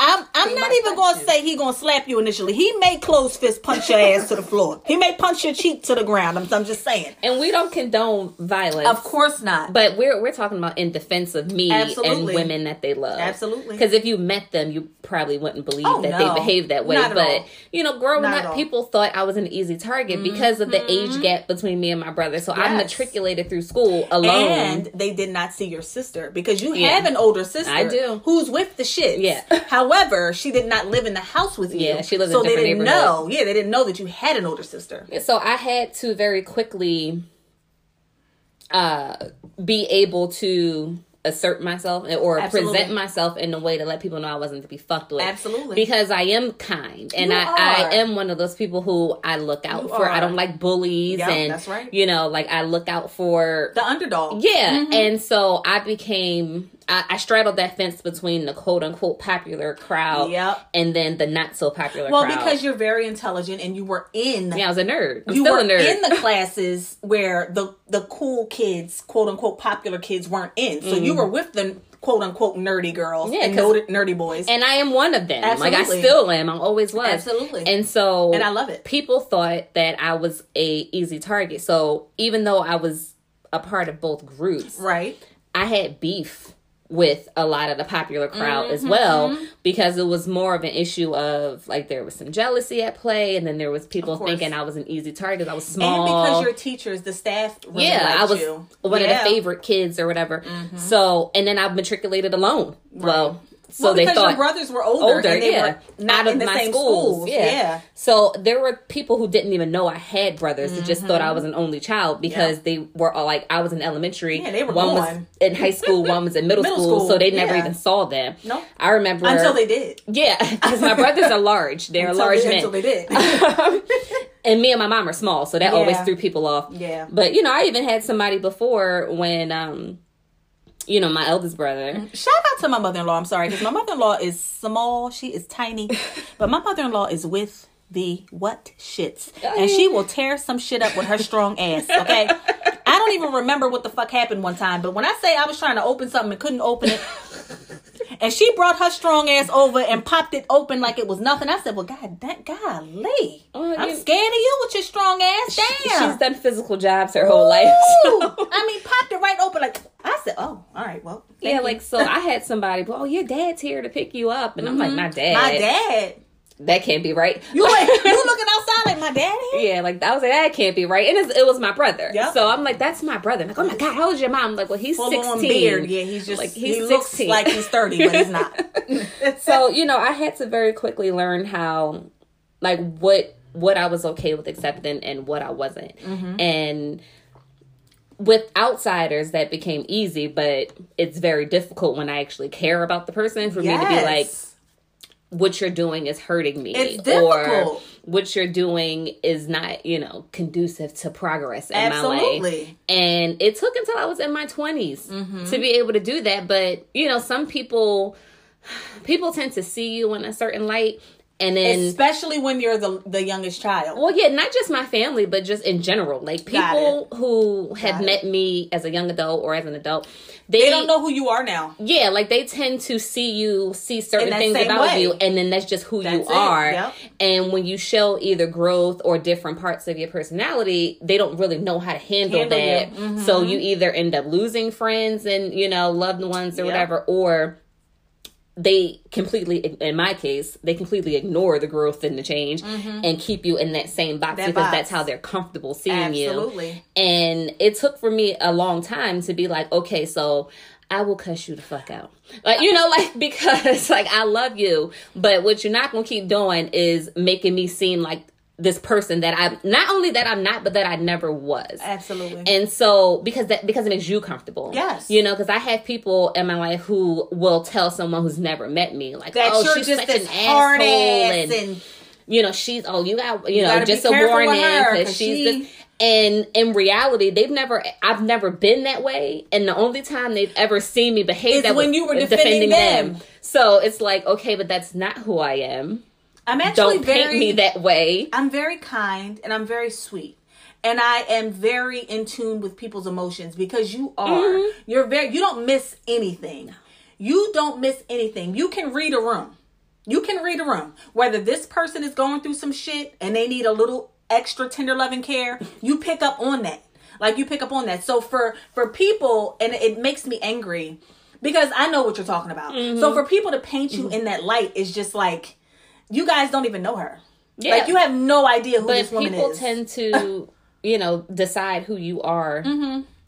I'm I'm not even going to you. say he going to slap you initially. He may close fist punch your ass to the floor. He may punch your cheek to the ground. I'm, I'm just saying. and we don't condone violence. Of course not. But we're we're talking about in defense of me Absolutely. and women that they love. Absolutely. Because if you met them, you probably wouldn't believe Oh, that no. they behave that way. But all. you know, growing Not up, people thought I was an easy target mm-hmm. because of the age gap between me and my brother. So I matriculated through school alone. and they did not see your sister because you Yeah. have an older sister. I do. Who's with the shit. Yeah. However, she did not live in the house with you. Yeah, she lived in so a they didn't know. Yeah, they didn't know that you had an older sister. so I had to very quickly uh be able to assert myself or Absolutely. present myself in a way to let people know I wasn't to be fucked with. Absolutely. Because I am kind and You I, are. I am one of those people who I look out You for. I don't like bullies Yep, and that's right. you know, like I look out for The underdog. yeah, Mm-hmm. and so I became I, I straddled that fence between the quote unquote popular crowd Yep. and then the not so popular Well, crowd. because you're very intelligent and you were in yeah, I was a nerd. I'm you still were a nerd. in the classes where the the cool kids, quote unquote popular kids, weren't in. So you were with the quote unquote nerdy girls Mm-hmm. Yeah, and nerdy, nerdy boys. and I am one of them. Like I still am. I always was. Absolutely. And so And I love it. People thought that I was a easy target. So even though I was a part of both groups, right. I had beef with a lot of the popular crowd as Mm-hmm, well because it was more of an issue of like there was some jealousy at play and then there was people thinking I was an easy target. I was small And because you're teachers, the staff really yeah, liked I was you. one Yeah. Mm-hmm. of the favorite kids or whatever. So, and then I matriculated alone. Well, so well, they because thought your brothers were older, older, and they yeah, were not in the my same schools, schools. yeah. yeah. So there were people who didn't even know I had brothers that just thought I was an only child because Mm-hmm. Yeah. they were all like I was in elementary. Yeah, they were one was in high school, one was in middle, Middle school, school, so they never yeah. even saw them. Nope. I remember Until they did. Yeah, because my brothers are large. They're large they, men. Until they did. and me and my mom are small, so that always threw people off. Yeah. But you know, I even had somebody before when um you know, my eldest brother. Shout out to my mother in law. I'm sorry because my mother in law is small. She is tiny, but my mother in law is with the what shits, and she will tear some shit up with her strong ass. Okay, I don't even remember what the fuck happened one time, but when I say I was trying to open something and couldn't open it. And she brought her strong ass over and popped it open like it was nothing. I said, "Well, God, that golly, Oh, I'm scared of you with your strong ass. Damn, She's done physical jobs her whole life. So- I mean, popped it right open. Like I said, oh, all right, well, Yeah, you. like so I had somebody, oh, your dad's here to pick you up. And I'm like, mm-hmm. my dad. my dad. That can't be right. You like you looking outside like my daddy? Yeah, like I was like, that can't be right. And it's, it was my brother. Yep. So I'm like, that's my brother. I'm like, oh my God, how old's your mom? I'm like, well, he's Full 16. on beard. Yeah, he's just like, he's he 16. looks like he's thirty, but he's not. so, you know, I had to very quickly learn how, like, what what I was okay with accepting and what I wasn't. Mm-hmm. And with outsiders, that became easy, but it's very difficult when I actually care about the person for me to be like, Yes. What you're doing is hurting me It's or what you're doing is not you know conducive to progress in my life and it took until i was in my 20s Mm-hmm. to be able to do that. But you know some people people tend to see you in a certain light and then Especially when you're the the youngest child. well, yeah, not just my family, but just in general. Like people who have met me as a young adult or as an adult, they, They don't know who you are now. yeah, like they tend to see you, see certain things about way. you, and then that's just who you it, are. yep. And when you show either growth or different parts of your personality, they don't really know how to handle, Handle you. that. Mhm. So you either end up losing friends and you know loved ones or Yep. whatever, or they completely in my case they completely ignore the growth and the change and keep you in that same box Mm-hmm. That because box. that's how they're comfortable seeing you Absolutely. and it took for me a long time to be like, okay, so I will cuss you the fuck out. Like, you know, like, because, like, I love you, but what you're not gonna keep doing is making me seem like this person that I'm not only that I'm not, but that I never was. Absolutely. And so, because that because it makes you comfortable, Yes. you know, because I have people in my life who will tell someone who's never met me, like, that oh, she's just such an asshole, and, and you know, she's oh, you got you know, just a warning because 'cause she's she- this. And in reality, they've never, I've never been that way. And the only time they've ever seen me behave Is that when way you were is defending them. So it's like, okay, but that's not who I am. I'm actually Don't very paint me that way. I'm very kind and I'm very sweet. And I am very in tune with people's emotions because you are. Mm-hmm. You're very you don't miss anything. You don't miss anything. You can read a room. You can read a room. Whether this person is going through some shit and they need a little extra tender loving care, you pick up on that. Like you pick up on that. So for for people and it makes me angry because I know what you're talking about. Mm-hmm. So for people to paint you in that light is just like you guys don't even know her. Yeah. Like you have no idea who but this woman people is. People tend to, you know, decide who you are.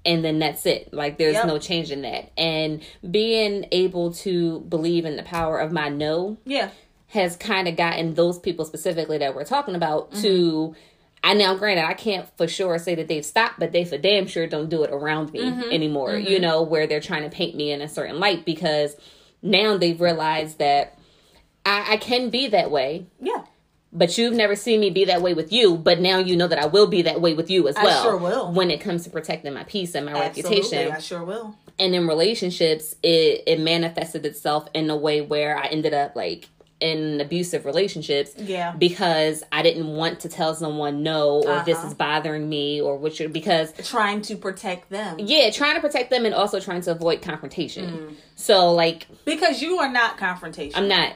And then that's it. Like there's Mm-hmm. Yep. no change in that. And being able to believe in the power of my no yeah. has kind of gotten those people specifically that we're talking about Mm-hmm. to I now granted I can't for sure say that they've stopped, but they for damn sure don't do it around me Mm-hmm. anymore. You know, where they're trying to paint me in a certain light because now they've realized that I, I can be that way, Yeah. but you've never seen me be that way with you. But now you know that I will be that way with you as I well. sure will. When it comes to protecting my peace and my Absolutely. reputation I sure will. and in relationships it it manifested itself in a way where i ended up like in abusive relationships Yeah. because i didn't want to tell someone no or this Uh-huh. is bothering me or what you're because Trying to protect them. yeah trying to protect them and also trying to avoid confrontation Mm. so like Because you are not confrontational. i'm not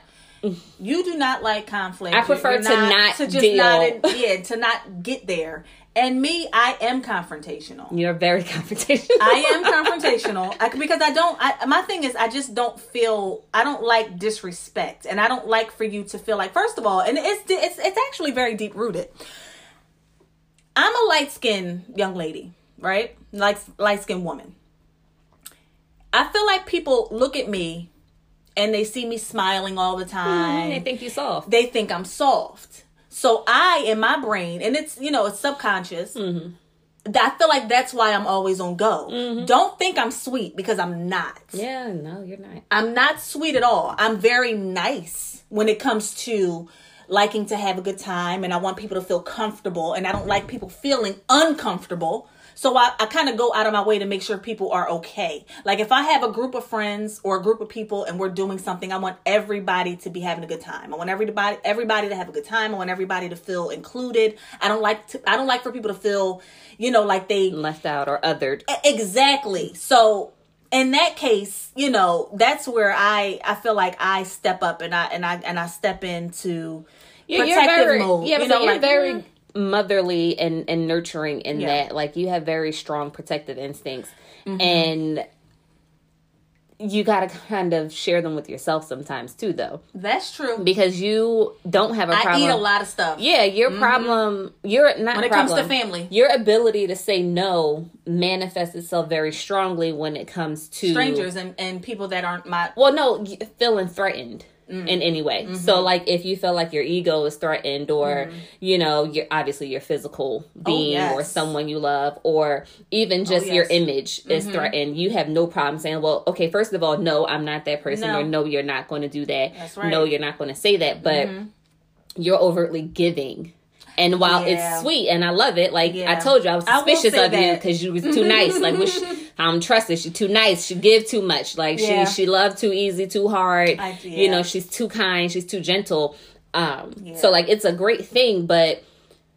you do not like conflict. I prefer You're to not to just deal. not yeah, to not get there. And me, I am confrontational. you're very confrontational I am confrontational I, because I don't. I, my thing is, I just don't feel. I don't like disrespect, and I don't like for you to feel like. First of all, and it's it's it's actually very deep rooted. I'm a light skinned young lady, right? Like light skinned woman. I feel like people look at me and they see me smiling all the time. they think you soft. they think I'm soft. So I, in my brain, and it's you know it's subconscious. Mm-hmm. I feel like that's why I'm always on go. Don't think I'm sweet because I'm not. Yeah, no, you're not. I'm not sweet at all. I'm very nice when it comes to liking to have a good time and I want people to feel comfortable and I don't like people feeling uncomfortable. So I, I kind of go out of my way to make sure people are okay. Like if I have a group of friends or a group of people and we're doing something, I want everybody to be having a good time. I want everybody everybody to have a good time. I want everybody to feel included. I don't like to I don't like for people to feel, you know, like they Left out or othered. Exactly. So in that case, you know, that's where I I feel like I step up and I and I and I step into Yeah, protective you're very, mode. Yeah, you but know, you're like very motherly and and nurturing in Yeah. that. Like you have very strong protective instincts, Mm-hmm. and you got to kind of share them with yourself sometimes too, though, that's true. because you don't have a problem. I eat a lot of stuff. Yeah, your problem, your not When it comes to family. your ability to say no manifests itself very strongly when it comes to Strangers and, and people that aren't my Well, no, feeling threatened Mm. in any way. Mm-hmm. So, like, if you feel like your ego is threatened, or you know, you're obviously your physical being, or Oh, yes. Oh, someone you love, or even just your yes. Mm-hmm. image is threatened, you have no problem saying, "Well, okay, first of all, no, I'm not that person," No. or "No, you're not going to do that." That's right. Mm-hmm. No, you're not going to say that, but you're overtly giving. And while Yeah. it's sweet and I love it, like I told you, I was suspicious say of you because you was too nice. Like, wish I'm trusted. She too nice. She give too much. Like Yeah. she she love too easy, too hard. I- You know, she's too kind. She's too gentle. Um, so like it's a great thing, but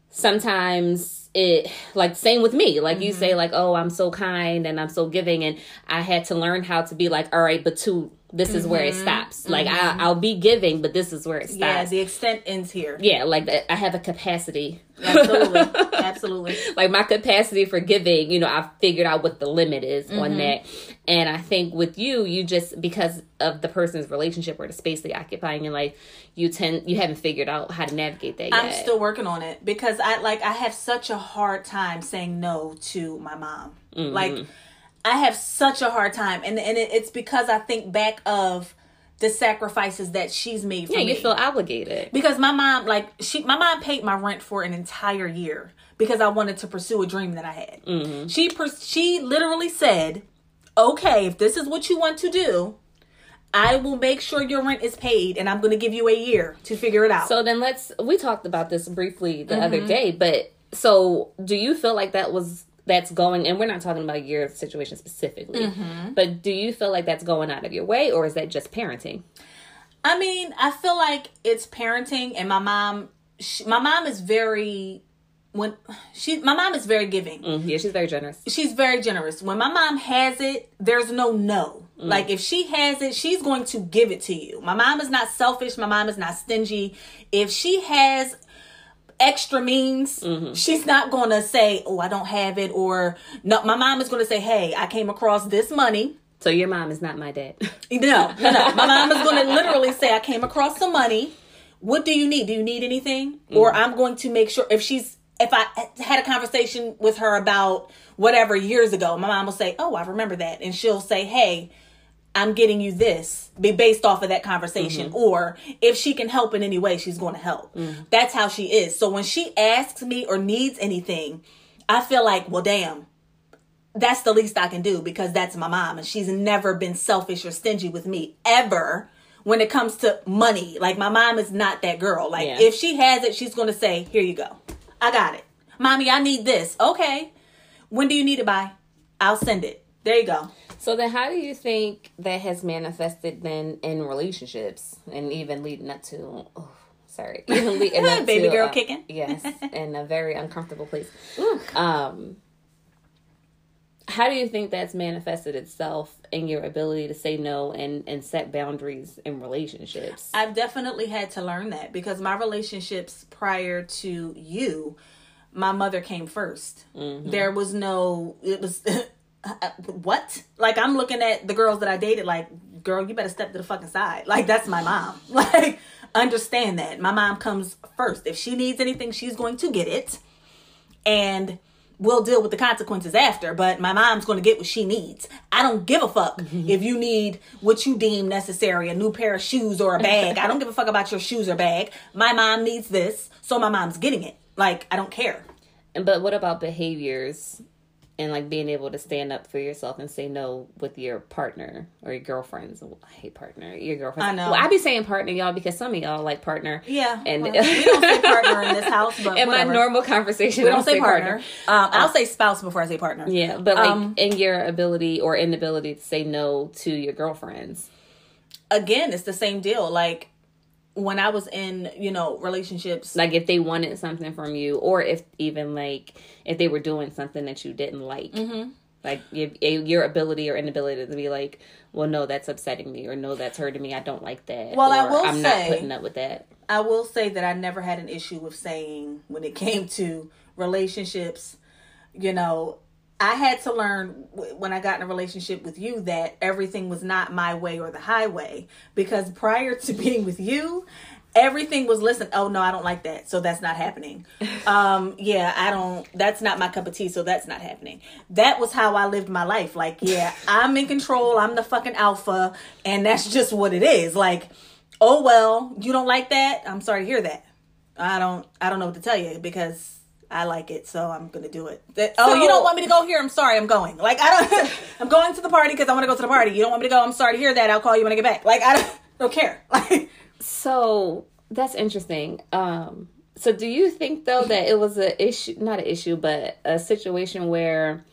sometimes it like same with me. Like you Mm-hmm. say, like oh I'm so kind and I'm so giving, and I had to learn how to be like all right, but to this is where it stops. Like I, I'll be giving, but this is where it stops. Mm-hmm. yeah, the extent ends here. Yeah, like that- I have a capacity. Absolutely. Absolutely. like my capacity for giving, you know, I've figured out what the limit is on Mm-hmm. that. And I think with you, you just because of the person's relationship or the space they occupy in your life, you tend you haven't figured out how to navigate that yet. I'm still working on it because I like I have such a hard time saying no to my mom. Mm-hmm. Like I have such a hard time, and and it, it's because I think back of the sacrifices that she's made for yeah, me. you feel obligated. because my mom like she my mom paid my rent for an entire year because I wanted to pursue a dream that I had. Mm-hmm. She she literally said, "Okay, if this is what you want to do, I will make sure your rent is paid and I'm going to give you a year to figure it out." So then let's we talked about this briefly the Mm-hmm. other day, but so do you feel like that was that's going and we're not talking about your situation specifically, Mm-hmm. but do you feel like that's going out of your way or is that just parenting? I mean, I feel like it's parenting, and my mom, she, my mom is very when she, my mom is very giving. Mm, yeah, she's very generous. She's very generous. When my mom has it, there's no no. Like if she has it, she's going to give it to you. My mom is not selfish. My mom is not stingy. If she has extra means, mm-hmm. she's not going to say, "Oh, I don't have it," or no. My mom is going to say, "Hey, I came across this money." So your mom is not my dad. No, no, no. My mom is going to literally say, I came across some money. What do you need? Do you need anything? Mm-hmm. Or I'm going to make sure if she's, if I had a conversation with her about whatever years ago, my mom will say, Oh, I remember that. And she'll say, Hey, I'm getting you this, be based off of that conversation. Mm-hmm. Or if she can help in any way, she's going to help. Mm-hmm. That's how she is. So when she asks me or needs anything, I feel like, well, damn, that's the least I can do because that's my mom and she's never been selfish or stingy with me ever when it comes to money. Like my mom is not that girl. Like Yeah. if she has it, she's going to say, "Here you go. I got it. Mommy, I need this." Okay. When do you need it by? I'll send it. There you go. So then, how do you think that has manifested then in relationships and even leading up to? Oh, sorry, even leading up Baby to, girl uh, kicking. Yes, in a very uncomfortable place. Um, how do you think that's manifested itself in your ability to say no and and set boundaries in relationships? I've definitely had to learn that because my relationships prior to you, my mother came 1st Mm-hmm. There was no, it was, what? Like, I'm looking at the girls that I dated, like, girl, you better step to the fucking side. Like, that's my mom. Like, understand that. My mom comes first. If she needs anything, she's going to get it. And we'll deal with the consequences after, but my mom's going to get what she needs. I don't give a fuck Mm-hmm. if you need what you deem necessary, a new pair of shoes or a bag. I don't give a fuck about your shoes or bag. My mom needs this, so my mom's getting it. Like, I don't care. But what about behaviors and like being able to stand up for yourself and say no with your partner or your girlfriends? I hate partner. Your girlfriend. I know. Well, I be saying partner, y'all, because some of y'all like partner. Yeah. And well, we don't say partner in this house, but in whatever. my normal conversation, we don't say partner. Um, I'll say spouse before I say partner. Yeah, but like Um, in your ability or inability to say no to your girlfriends. Again, it's the same deal. Like when I was in, you know, relationships. Like if they wanted something from you, or if even like if they were doing something that you didn't like. Mm-hmm. Like your, your ability or inability to be like, well, no, that's upsetting me, or no, that's hurting me. I don't like that. Well, I will I'm say- not putting up with that. I will say that I never had an issue with saying when it came to relationships, you know, I had to learn when I got in a relationship with you that everything was not my way or the highway because prior to being with you, everything was listen, oh no, I don't like that. So that's not happening. um yeah, I don't that's not my cup of tea, so that's not happening. That was how I lived my life. Like, yeah, I'm in control. I'm the fucking alpha and that's just what it is. Like oh well you don't like that i'm sorry to hear that i don't i don't know what to tell you because i like it so i'm gonna do it. That- oh you don't want me to go here? I'm sorry i'm going. Like i don't i'm going to the party because i want to go to the party. You don't want me to go? I'm sorry to hear that. I'll call you when i get back. Like i don't, don't care. Like So that's interesting. Um, so do you think though that it was a issue, not an issue, but a situation where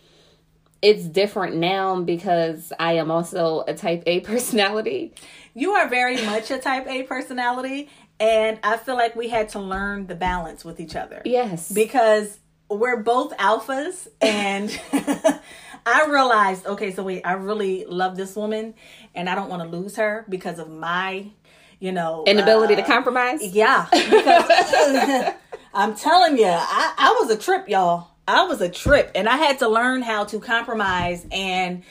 it's different now because I am also a type A personality? you are very much a type a personality and i feel like we had to learn the balance with each other Yes. because we're both alphas and I realized, okay, so wait, I really love this woman and I don't want to lose her because of my, you know, Inability uh, to compromise? Yeah, because I'm telling you, I, I was a trip, y'all. I was a trip and I had to learn how to compromise and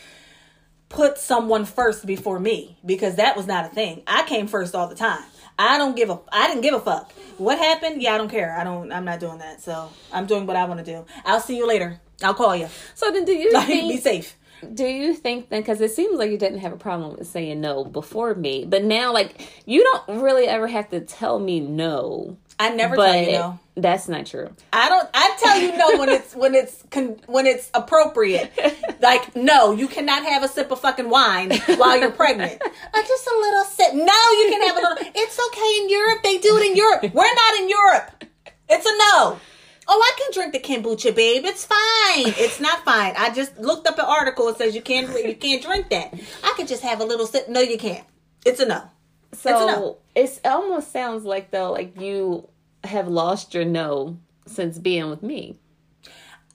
put someone first before me because that was not a thing. I came first all the time. I don't give a I didn't give a fuck. What happened? Yeah, I don't care. I don't I'm not doing that. So, I'm doing what I want to do. I'll see you later. I'll call you. So then do you Like, think be safe. Do you think then, because it seems like you didn't have a problem with saying no before me, but now, like, you don't really ever have to tell me no. I never tell you no. that's not true. I don't. I tell you no when it's when it's con, when it's appropriate. Like no, you cannot have a sip of fucking wine while you're pregnant. Uh, just a little sip. No, you can have a little. It's okay in Europe. They do it in Europe. We're not in Europe. It's a no. Oh, I can drink the kombucha, babe. It's fine. It's not fine. I just looked up an article. It says you can't you can't drink that. I could just have a little sip. No, you can't. It's a no. So It's it almost sounds like though, like you have lost your no since being with me.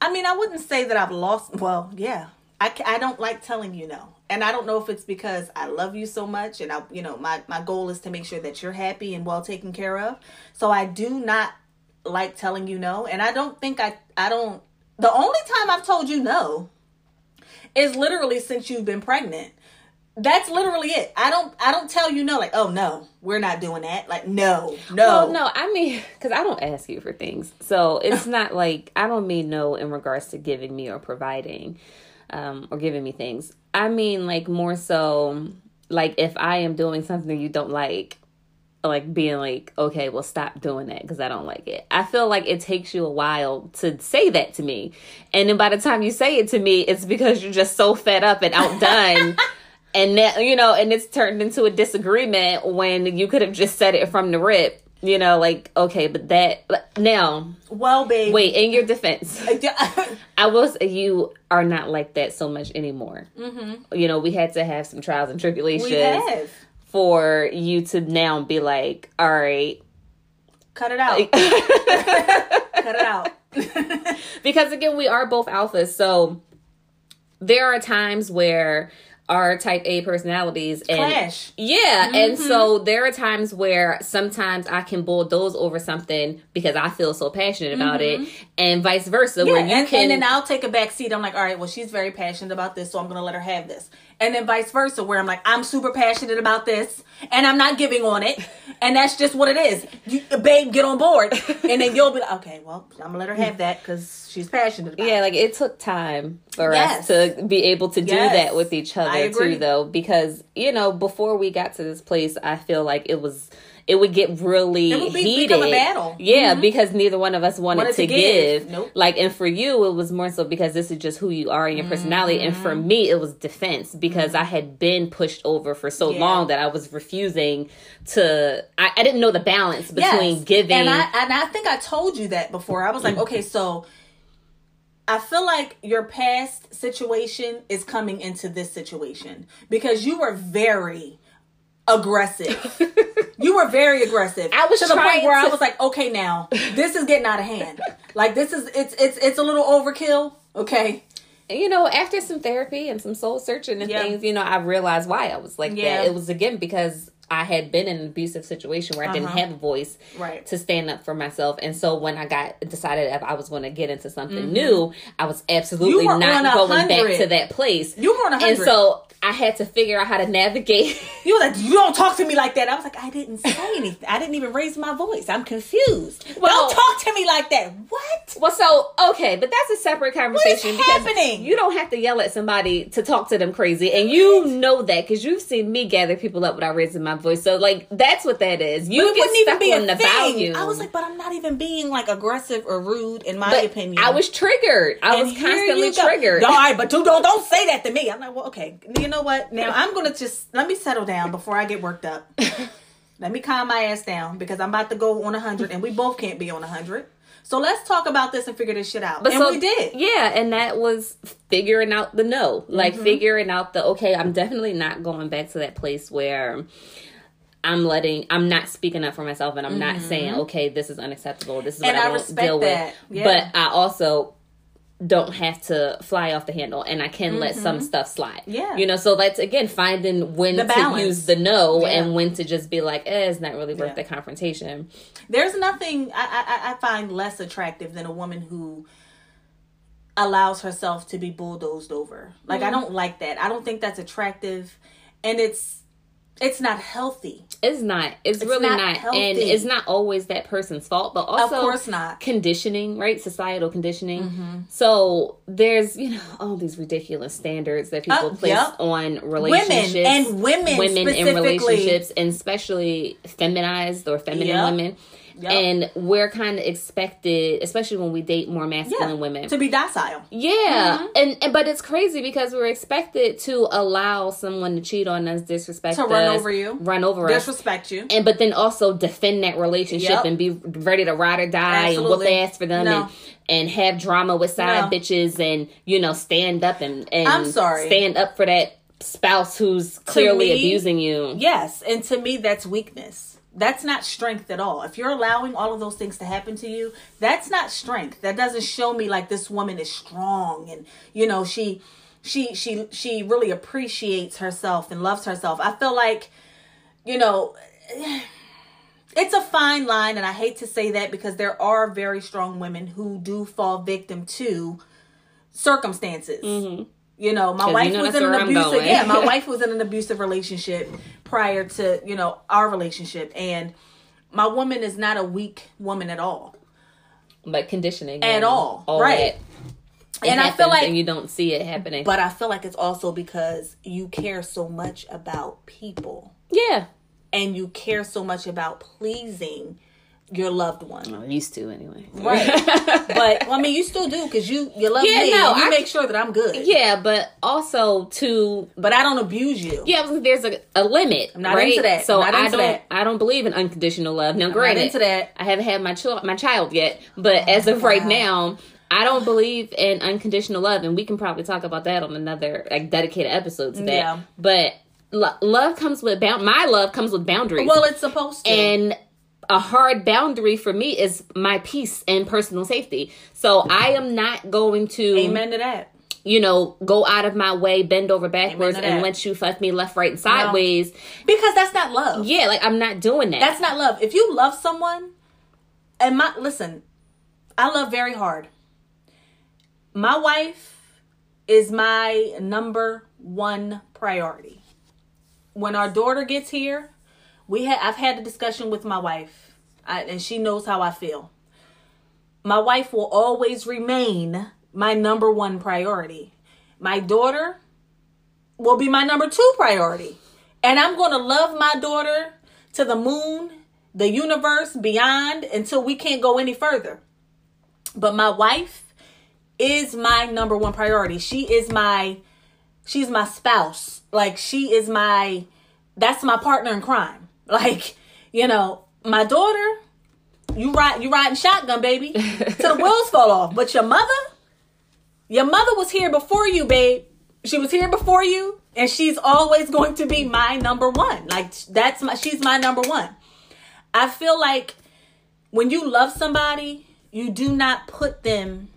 I mean, I wouldn't say that I've lost. Well, yeah, I, I don't like telling you no, and I don't know if it's because I love you so much, and I, you know, my my goal is to make sure that you're happy and well taken care of. So I do not like telling you no, and I don't think I I don't. The only time I've told you no is literally since you've been pregnant. That's literally it. I don't I don't tell you no like, "Oh no, we're not doing that." Like, no. No. Well, no, I mean, because I don't ask you for things, so it's not like I don't mean no in regards to giving me or providing, um, or giving me things. I mean like more so like if I am doing something you don't like, like being like, okay, well, stop doing that because I don't like it. I feel like it takes you a while to say that to me, and then by the time you say it to me, it's because you're just so fed up and outdone. and that you know and it's turned into a disagreement when you could have just said it from the rip you know like okay but that but now Well, babe. wait in your defense i will say you are not like that so much anymore mm-hmm. you know we had to have some trials and tribulations we have. For you to now be like all right Cut it out. Cut it out. because again we are both alphas so there are times where our type a personalities and Clash. yeah and so mm-hmm. there are times where sometimes i can bulldoze over something because i feel so passionate about it mm-hmm. and vice versa Yeah, where you and, can and then I'll take a back seat. I'm like, all right, well, she's very passionate about this, so I'm going to let her have this. And then vice versa, where I'm like, I'm super passionate about this, and I'm not giving on it, and that's just what it is. You, babe, get on board, and then you'll be like, okay, well, I'm gonna let her have that because she's passionate. about Yeah, it. like it took time for Yes. us to be able to do Yes. that with each other too though because you know before we got to this place I feel like it was it would get really It would be- heated. battle. Yeah, Mhm. because neither one of us wanted, Wanted to, to give. give. Nope. Like and for you it was more so because this is just who you are and your personality and for me it was defense because I had been pushed over for so Mm-hmm. Yeah. long that I was refusing to I, I didn't know the balance between Yes. giving and I and I think I told you that before. I was like, okay, so I feel like your past situation is coming into this situation because you were very aggressive. you were very aggressive. I was to the point where I was like, okay, now this is getting out of hand. Like this is it's it's it's a little overkill. Okay. you know, after some therapy and some soul searching and Yeah. things, you know, I realized why I was like Yeah. that. It was again because I had been in an abusive situation where I didn't Uh-huh. have a voice Right. to stand up for myself. And so when I got decided if I was going to get into something new, I was absolutely Mm-hmm. You were on not going back to that place. You were on a And so I had to figure out how to navigate. You were like, you don't talk to me like that. I was like, I didn't say anything. I didn't even raise my voice. I'm confused. Well- don't talk to me like that. What? Well, so okay, but that's a separate conversation. because happening? You don't have to yell at somebody to talk to them crazy, and you know that because you've seen me gather people up without raising my voice. So, like, that's what that is. You But wouldn't even be on a the thing. value. I was like, but I'm not even being like aggressive or rude in my but opinion. I was triggered. I And was constantly triggered. No, all right, but don't, don't don't say that to me. I'm like, well, okay. You know what? Now I'm gonna just let me settle down before I get worked up. let me calm my ass down because I'm about to go on a hundred, and we both can't be on a hundred. So let's talk about this and figure this shit out. But and so we did. Yeah, and that was figuring out the no. Like Mm-hmm. figuring out the okay, I'm definitely not going back to that place where I'm letting I'm not speaking up for myself and I'm not saying, okay, this is unacceptable. This is what Mm-hmm. And I, I won't deal that. with. Yeah. But I also don't have to fly off the handle and I can let some stuff slide. Mm-hmm. Yeah. You know, so that's again finding when to use the no Yeah. and when to just be like, eh, it's not really worth Yeah. the confrontation. There's nothing I, I I find less attractive than a woman who allows herself to be bulldozed over. Like Mm-hmm. I don't like that. I don't think that's attractive, and it's it's not healthy. It's not. It's, really not not. And it's not always that person's fault, but also of course not. conditioning, right? Societal conditioning. Mm-hmm. So there's, you know, all these ridiculous standards that people Uh, place yep. on relationships. and women women in specifically. relationships, and especially feminized or feminine Yep. women. Yep. And we're kind of expected, especially when we date more masculine women, to be docile. yeah, Mm-hmm. and, and but it's crazy because we're expected to allow someone to cheat on us, disrespect To us, run over you. run over us, Disrespect you. and but then also defend that relationship Yep. and be ready to ride or die Absolutely. and whoop ass for them No. and and have drama with side No. bitches and you know stand up and and I'm sorry. stand up for that spouse who's clearly me, abusing you. Yes, and to me that's weakness. That's not strength at all. If you're allowing all of those things to happen to you, that's not strength. That doesn't show me like this woman is strong and you know, she she she she really appreciates herself and loves herself. I feel like you know, it's a fine line and I hate to say that because there are very strong women who do fall victim to circumstances. Mm-hmm. You know, my wife was in an abusive yeah, my wife was in an abusive relationship prior to, you know, our relationship and my woman is not a weak woman at all. But conditioning At and all, right. And I feel like- and you don't see it happening. But I feel like it's also because you care so much about people yeah, and you care so much about pleasing your loved one. I used to anyway. Right. but well, I mean, you still do because you you love Yeah, me. no, you I- make sure that I'm good. yeah, but also to But I don't abuse you. Yeah, there's a, a limit. I'm not right? into that. So I don't that. I don't believe in unconditional love. Now, I'm not granted, into that. I haven't had my child my child yet, but oh as of right now, I don't believe in unconditional love, and we can probably talk about that on another like dedicated episode to that. Yeah. But lo- love comes with bound. My love comes with boundaries. Well, it's supposed to. and a hard boundary for me is my peace and personal safety. So I am not going to Amen to that. you know, go out of my way, bend over backwards, and let you fuck me left, right, and sideways. Because that's not love. Yeah, like I'm not doing that. That's not love. If you love someone, and my listen, I love very hard. My wife is my number one priority. When our daughter gets here, we had I've had a discussion with my wife, I, and she knows how I feel. My wife will always remain my number one priority. My daughter will be my number two priority. And I'm going to love my daughter to the moon, the universe, beyond until we can't go any further. But my wife is my number one priority. She is my she's my spouse. Like she is my that's my partner in crime. Like, you know, my daughter, you ride you riding shotgun, baby, till the wheels fall off. But your mother, your mother was here before you, babe. She was here before you, and she's always going to be my number one. Like that's my she's my number one. I feel like when you love somebody, you do not put them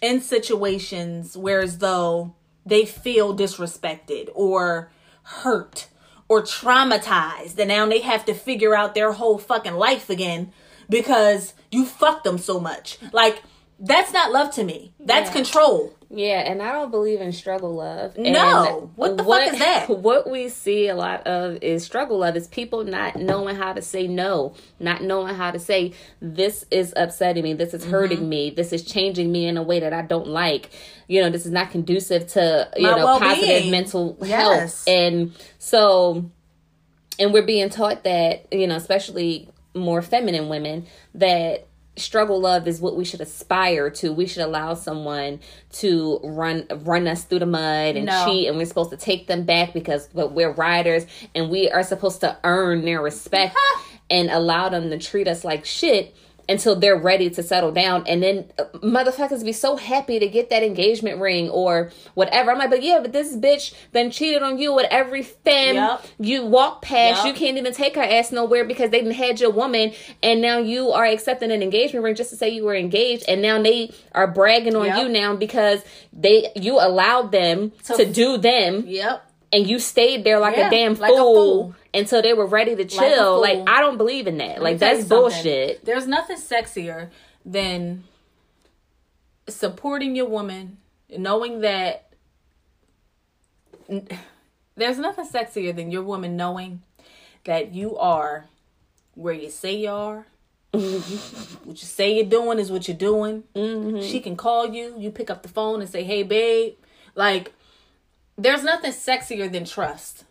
in situations where as though they feel disrespected or hurt or traumatized and now they have to figure out their whole fucking life again because you fucked them so much. Like that's not love to me. That's Yeah. control. Yeah, and I don't believe in struggle love. No. What the fuck is that? What we see a lot of is struggle love is people not knowing how to say no, not knowing how to say this is upsetting me, this is hurting Mm-hmm. me, this is changing me in a way that I don't like. You know, this is not conducive to you My know well-being. positive mental Yes. health. And so and we're being taught that you know especially more feminine women that struggle love is what we should aspire to we should allow someone to run run us through the mud and No. cheat and we're supposed to take them back because but we're riders and we are supposed to earn their respect and allow them to treat us like shit until they're ready to settle down and then uh, motherfuckers be so happy to get that engagement ring or whatever i'm like but yeah but this bitch then cheated on you with every femme Yup. you walk past Yup. you can't even take her ass nowhere because they didn't had your woman and now you are accepting an engagement ring just to say you were engaged and now they are bragging on Yup. you now because they you allowed them So- to do them Yep. And you stayed there like Yeah, a damn like a fool, fool. until they were ready to chill. Like, fool. I don't believe in that. Like that's bullshit. There's nothing sexier than supporting your woman, knowing that. There's nothing sexier than your woman knowing that you are where you say you are. what you say you're doing is what you're doing. Mm-hmm. She can call you. You pick up the phone and say, "Hey, babe." Like, there's nothing sexier than trust.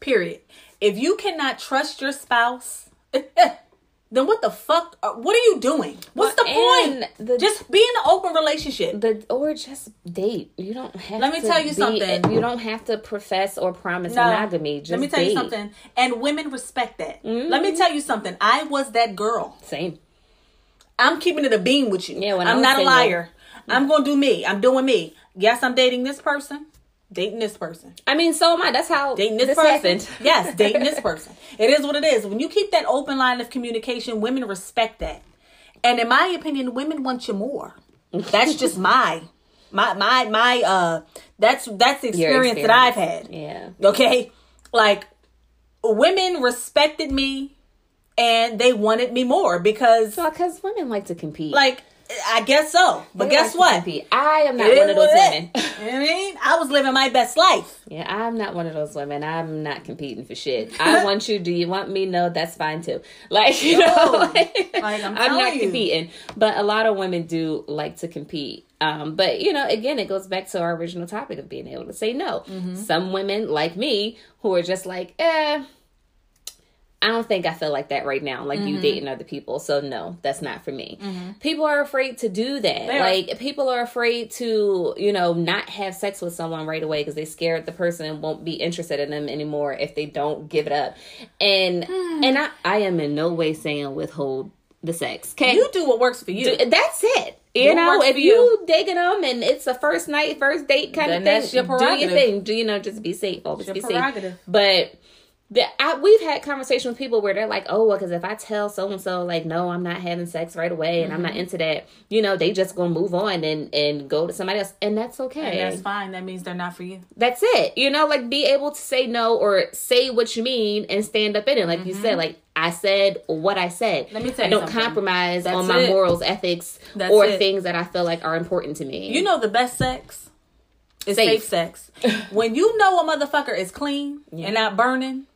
Period. If you cannot trust your spouse, then what the fuck? uh, What are you doing? What's the point? the- Just be in an open relationship. The or just date. You don't have. Let me tell you be- something. You don't have to profess or promise No. monogamy. Just Let me tell date. you something. And women respect that. Let Mm-hmm. me tell you something. I was that girl. Same. I'm keeping it a beam with you. Yeah, I'm not single. a liar. I'm gonna do me. I'm doing me. Yes, I'm dating this person. Dating this person. I mean, so am I. That's how dating this, this person. happened. Yes, dating this person. It is what it is. When you keep that open line of communication, women respect that. And in my opinion, women want you more. That's just my my my my uh that's that's the Your experience, that I've had. Yeah. Okay? Like women respected me and they wanted me more because Well, because women like to compete. like I guess so. But guess what? compete. I am not It one of those women. You know I mean? I was living my best life. Yeah, I'm not one of those women. I'm not competing for shit. I want you. Do you want me? No, that's fine too. Like you No. know, like, Like, I'm I'm, not you. competing. But a lot of women do like to compete. Um, but you know, again, it goes back to our original topic of being able to say no. Mm-hmm. Some women like me who are just like, eh. I don't think I feel like that right now. Like Mm-hmm. you dating other people, so no, that's not for me. People are afraid to do that. They are. like people are afraid to, you know, not have sex with someone right away because they scared the person won't be interested in them anymore if they don't give it up. And Hmm. and I, I am in no way saying withhold the sex. Okay, You do what works for you. that's it. You What know, if you, you. digging them and it's a first night, first date kind Then of thing, that's your do your thing. Do you know? Just be safe. Always be safe. But that I, we've had conversations with people where they're like, oh, well, because if I tell so and so, like, no, I'm not having sex right away and I'm not mm-hmm. into that, you know, they just gonna move on and and go to somebody else, and that's okay. And that's fine. That means they're not for you. That's it. You know, like be able to say no or say what you mean and stand up in it. Like you said, mm-hmm. like I said what I said. Let me tell I you don't something. compromise That's on my it. morals, ethics, That's or it. things that I feel like are important to me. You know the best sex is Safe. safe, sex. when you know a motherfucker is clean and not burning,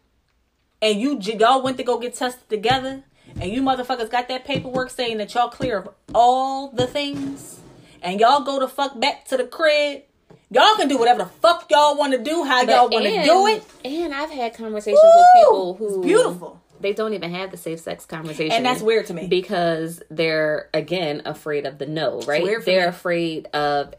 and you y'all went to go get tested together, and you motherfuckers got that paperwork saying that y'all clear of all the things, and y'all go to fuck back to the crib. Y'all can do whatever the fuck y'all want to do, how But- y'all want to do it. And I've had conversations with people who It's beautiful. They don't even have the safe sex conversation, And that's weird to me. because they're again afraid of the no. Right? they're me. afraid of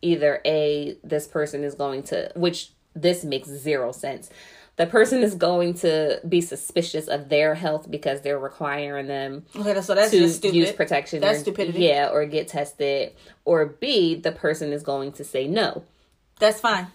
either a this person is going to which this makes zero sense. The person is going to be suspicious of their health because they're requiring them Okay, so that's to use protection. That's or- stupidity. Yeah, or get tested. Or B, the person is going to say no. That's fine.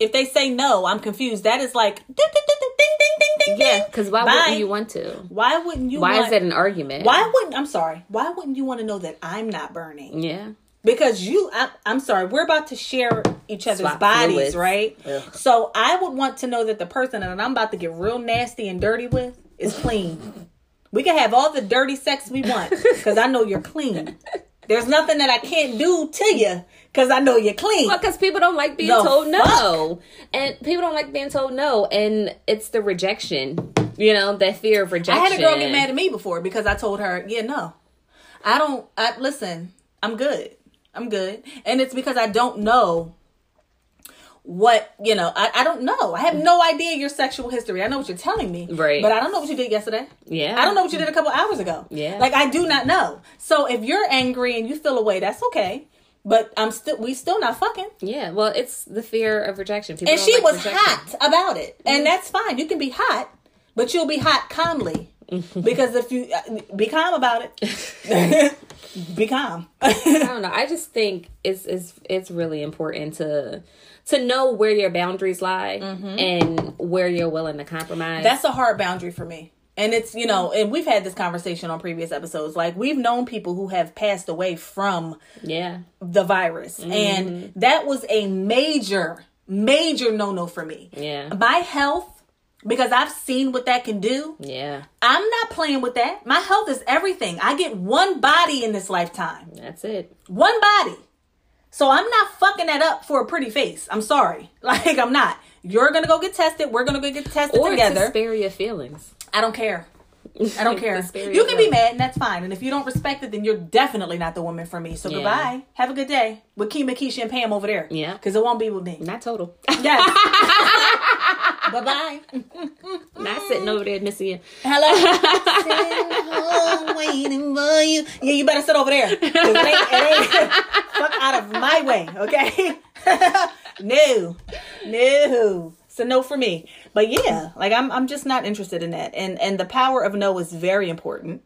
If they say no, I'm confused. That is like ding ding ding ding ding ding ding. Yeah, because why Bye. wouldn't you want to? Why wouldn't you? Why want, is that an argument? Why wouldn't I'm sorry? Why wouldn't you want to know that I'm not burning? Yeah. Because you, I, I'm sorry, we're about to share each other's Swap bodies, fluids. right? Ugh. So I would want to know that the person that I'm about to get real nasty and dirty with is clean. we can have all the dirty sex we want because I know you're clean. There's nothing that I can't do to you because I know you're clean. Well, because people don't like being The told fuck? no, and people don't like being told no, and it's the rejection. You know, that fear of rejection I had a girl get mad at me before because I told her, yeah, no, I don't. I listen. I'm good. I'm good, and it's because I don't know what you know. I, I don't know. I have no idea your sexual history. I know what you're telling me, Right. But I don't know what you did yesterday. Yeah. I don't know what you did a couple hours ago. Yeah. like I do not know. So if you're angry and you feel away, that's okay. But I'm still we still not fucking. Yeah, well, it's the fear of rejection. People And she like was rejection. hot about it, and that's fine. You can be hot, but you'll be hot calmly. because if you uh, be calm about it, be calm. I don't know. I just think it's it's it's really important to to know where your boundaries lie and where you're willing to compromise. That's a hard boundary for me. And it's, you know, and we've had this conversation on previous episodes. Like, we've known people who have passed away from yeah, the virus. And that was a major, major no no for me. yeah, My health, because I've seen what that can do, yeah. I'm not playing with that. My health is everything. I get one body in this lifetime, That's it. one body. So I'm not fucking that up for a pretty face. I'm sorry. Like, I'm not. You're gonna go get tested. We're gonna go get tested Or to together. spare your feelings. I don't care. I don't care. You can be mad, and that's fine. And if you don't respect it, then you're definitely not the woman for me. So Yeah. goodbye. Have a good day with Kima, Keisha, and Pam over there. Yeah. because it won't be with me. Not total. Yes. bye bye. Not sitting over there missing you. Hello. Waiting for you. Yeah, you better sit over there. It ain't, it ain't fuck out of my way, okay? no, no. So no for me. But yeah, like I'm I'm just not interested in that. And and the power of no is very important.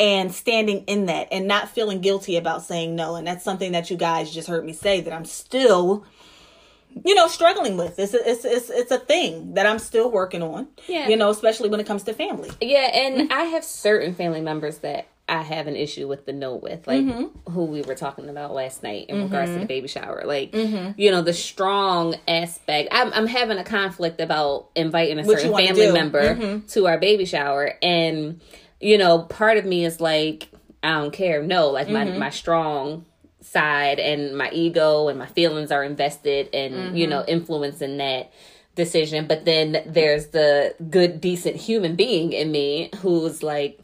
And standing in that and not feeling guilty about saying no. And that's something that you guys just heard me say that I'm still you know struggling with. It's a, it's it's it's a thing that I'm still working on. Yeah. You know, especially when it comes to family. Yeah, and I have certain family members that I have an issue with the no with, like Mm-hmm. who we were talking about last night in regards to the baby shower. Like, you know, the strong aspect. I'm, I'm having a conflict about inviting a What certain family member to our baby shower, and you know, part of me is like, I don't care. No, like my my strong side and my ego and my feelings are invested and you know influencing that decision but then there's the good decent human being in me who's like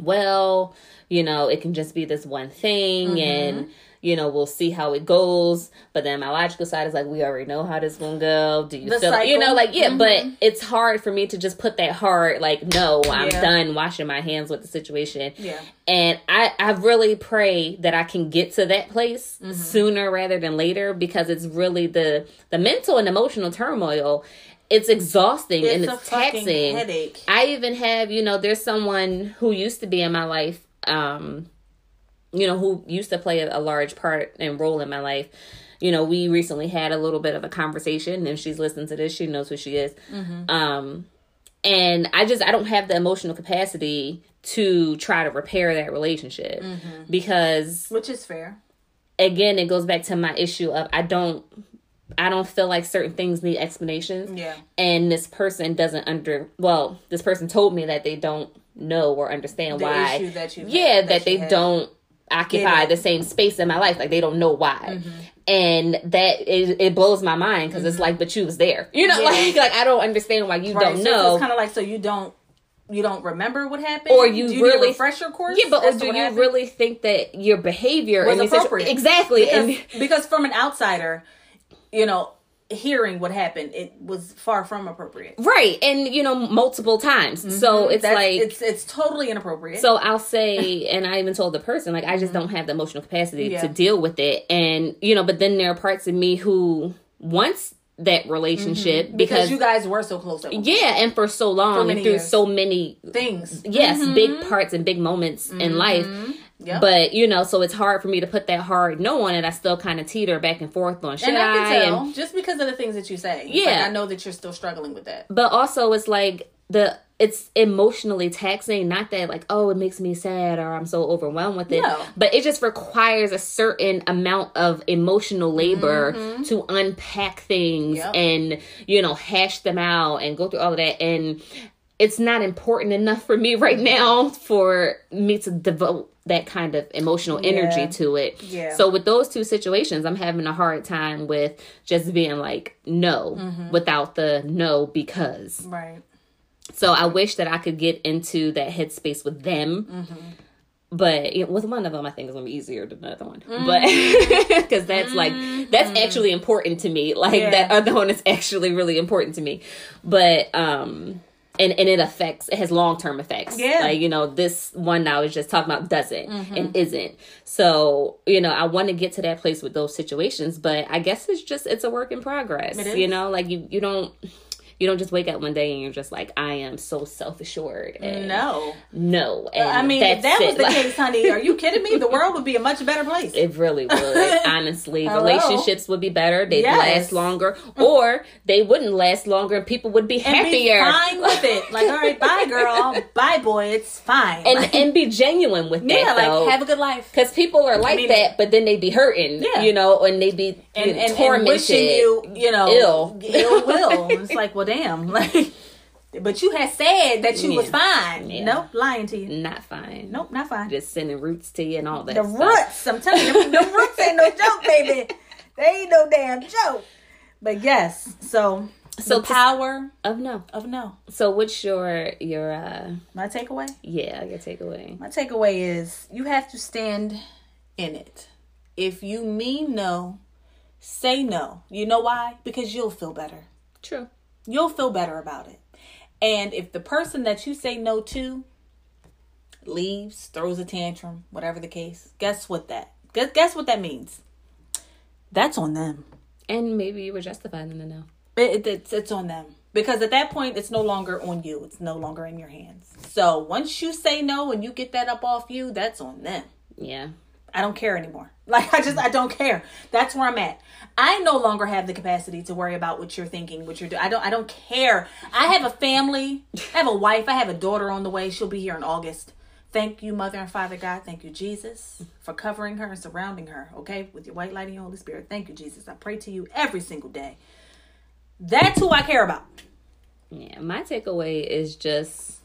well you know it can just be this one thing Mm-hmm. and you know we'll see how it goes but then my logical side is like we already know how this is gonna go do you The feel you know like yeah but it's hard for me to just put that hard like no i'm Yeah. done washing my hands with the situation Yeah. and I, I really pray that I can get to that place Mm-hmm. sooner rather than later because it's really the the mental and emotional turmoil. It's exhausting and It's a it's taxing. headache. I even have, you know, there's someone who used to be in my life, um, you know, who used to play a, a large part and role in my life. You know, we recently had a little bit of a conversation, and she's listened to this, she knows who she is. Mm-hmm. Um, and I just I don't have the emotional capacity to try to repair that relationship because Which is fair. again it goes back to my issue of I don't I don't feel like certain things need explanations. Yeah. And this person doesn't under well, this person told me that they don't know or understand The why. issue that you yeah, that that, they had. don't occupy the same space in my life. Like they don't know why. Mm-hmm. And that it, it blows my mind because it's like, but you was there. You know, Yeah. like like I don't understand why you Right, don't so know. It's kind of like so you don't you don't remember what happened, Or you need really- a your course. yeah, but or do you happened? really think that your behavior Was in these situ- appropriate. exactly? because, and because from an outsider, you know, hearing what happened, it was far from appropriate. right, and you know, multiple times. So it's That's, like it's it's totally inappropriate. So I'll say, and I even told the person, like, I just don't have the emotional capacity Mm-hmm. Yeah. to deal with it. And, you know, but then there are parts of me who wants that relationship Mm-hmm. because, because, you guys were so close. Yeah, and for so long many and through years. so many, things. yes, big parts and big moments in life. Mm-hmm. Yep. But, you know, so it's hard for me to put that hard no on it. I still kind of teeter back and forth on should and I tell And- just because of the things that you say. Yeah. like, I know that you're still struggling with that. but also it's like the it's emotionally taxing not that like oh it makes me sad or i'm so overwhelmed with it No. but it just requires a certain amount of emotional labor to unpack things Yep. and you know hash them out and go through all of that and it's not important enough for me right now for me to devote that kind of emotional energy Yeah. to it. Yeah. So with those two situations, I'm having a hard time with just being like no Mm-hmm. without the no because. Right. So I wish that I could get into that headspace with them. Mm-hmm. But you know, with one of them, I think it's gonna be easier than the other one. Mm-hmm. But because that's like that's actually important to me. Like Yeah. that other one is actually really important to me. But um, and and it affects it has long term effects. Yeah. Like you know this one now is just talking about doesn't mm-hmm. and isn't. So you know I want to get to that place with those situations, but I guess it's just it's a work in progress. You know, like you you don't. You don't just wake up one day and you're just like, I am so self assured. No. no. And I mean, if that was it. the Like, case, honey, are you kidding me? The world would be a much better place. It really would. Honestly, relationships would be better. They'd Yes. last longer, mm. or they wouldn't last longer, and people would be and be happier fine with it. Like, all right, bye, girl. Bye, boy. It's fine. and Like, and be genuine with it. yeah, that though. like have a good life. because people are like mean- that, but then they be hurting, Yeah. you know, and they be And, you know, and, and tormented. wishing you, you know, Ill. ill will. It's like, well, damn. Like, but you had said that you was fine. Yeah. Nope, lying to you. Not fine. Nope, not fine. Just sending roots to you and all that. the stuff. roots. I'm telling you, them roots ain't no joke, baby. They ain't no damn joke. But yes, so So so the power of no. of no. So what's your your uh My takeaway. yeah your takeaway? My takeaway is you have to stand in it. If you mean no, say no. You know why? Because you'll feel better. True. You'll feel better about it. And if the person that you say no to leaves, throws a tantrum, whatever the case, guess what that guess, guess what that means? That's on them. And maybe you were justified in the no. It, it- it's it's on them because at that point it's no longer on you. It's no longer in your hands. So once you say no and you get that up off you, that's on them. Yeah. I don't care anymore. Like I just I don't care. That's where I'm at. I no longer have the capacity to worry about what you're thinking, what you're doing. I don't I don't care. I have a family. I have a wife. I have a daughter on the way. She'll be here in August. Thank you, Mother and Father God. Thank you, Jesus, for covering her and surrounding her, okay, with your white light and your Holy Spirit. Thank you, Jesus. I pray to you every single day. That's who I care about. Yeah, my takeaway is just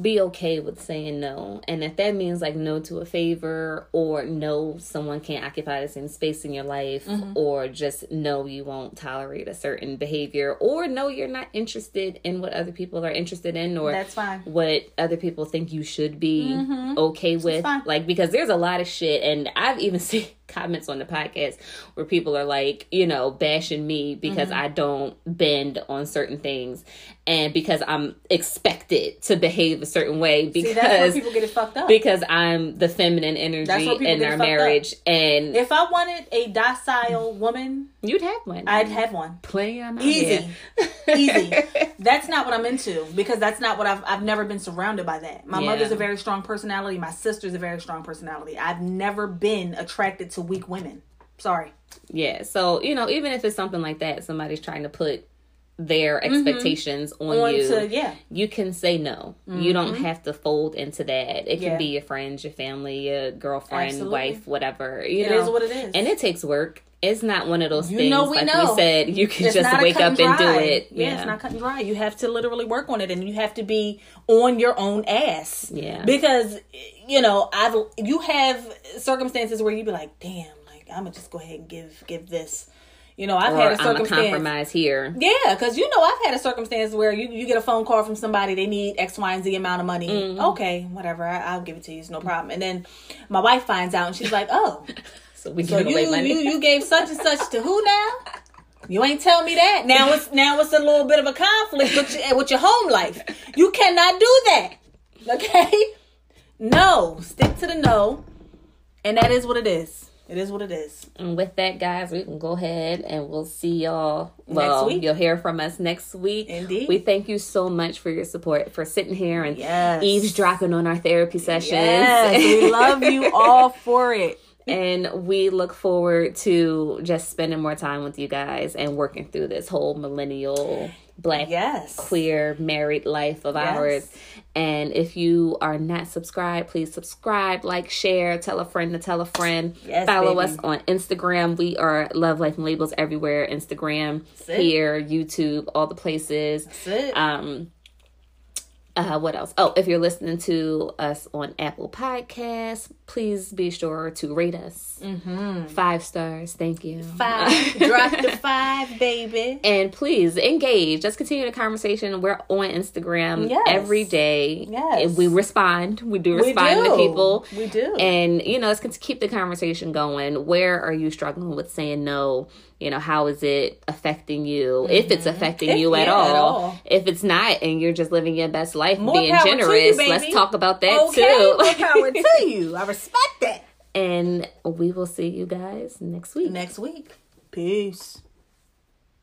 be okay with saying no. And if that means like no to a favor or no someone can't occupy the same space in your life mm-hmm. or just no you won't tolerate a certain behavior or no you're not interested in what other people are interested in or That's fine. what other people think you should be mm-hmm. okay with like because there's a lot of shit and I've even seen comments on the podcast where people are like, you know, bashing me because Mm-hmm. I don't bend on certain things and because I'm expected to behave a certain way See, because people get it fucked up. because I'm the feminine energy That's where people in our fucked up. marriage and if I wanted a docile woman, you'd have one. I'd have one. plenty them Easy. Easy. That's not what I'm into because that's not what I've I've never been surrounded by that. My Yeah. mother's a very strong personality, my sister's a very strong personality. I've never been attracted to weak women. Sorry. Yeah. So, you know, even if it's something like that, somebody's trying to put their expectations on, Mm-hmm. On you, to- yeah. you can say no. You don't have to fold into that. It can Yeah. be your friends, your family, your girlfriend, Absolutely. wife, whatever. You It know, is what it is. and it takes work. It's not one of those You things know we like know. we said. You can It's just wake up and do dry. it. Yeah, it's not cut and dry. You have to literally work on it, and you have to be on your own ass. Yeah. because you know I've you have circumstances where you be like, damn, like I'm gonna just go ahead and give give this. You know, I've or had a I'm a circumstance. compromise here. Yeah, because you know I've had a circumstance where you, you get a phone call from somebody they need X, Y, and Z amount of money. Mm-hmm. Okay, whatever, I, I'll give it to you. It's no problem. And then my wife finds out and she's like, "Oh, So we so you money. you you gave such and such to who now? You ain't tell me that. Now it's now it's a little bit of a conflict with your, with your home life. You cannot do that. Okay? No, stick to the no, and that is what it is. It is what it is. And with that, guys, we can go ahead and we'll see y'all. Well, week. you'll hear from us next week. Indeed. We thank you so much for your support, for sitting here and Yes. eavesdropping on our therapy sessions. Yes, we love you all for it. and we look forward to just spending more time with you guys and working through this whole millennial black Yes. queer married life of Yes. ours. And if you are not subscribed, please subscribe, like, share, tell a friend to tell a friend. Yes, Follow baby. us on Instagram. We are Love Life and Labels everywhere. Instagram, here, YouTube, all the places. Um uh, what else? Oh, if you're listening to us on Apple Podcasts, please be sure to rate us. Mm-hmm. Five stars. Thank you. Five. Drop the five, baby. And please engage. Let's continue the conversation. We're on Instagram Yes. every day. Yes. And we respond. We do We respond to people. We do. And, you know, let's keep the conversation going. Where are you struggling with saying no? You know, how is it affecting you? If it's affecting Mm-hmm. If- you at, yeah, all. at all. If it's not and you're just living your best life, More being you, generous, baby. let's talk about that okay, too. more power to you. I respect that. and we will see you guys next week. Next week. Peace.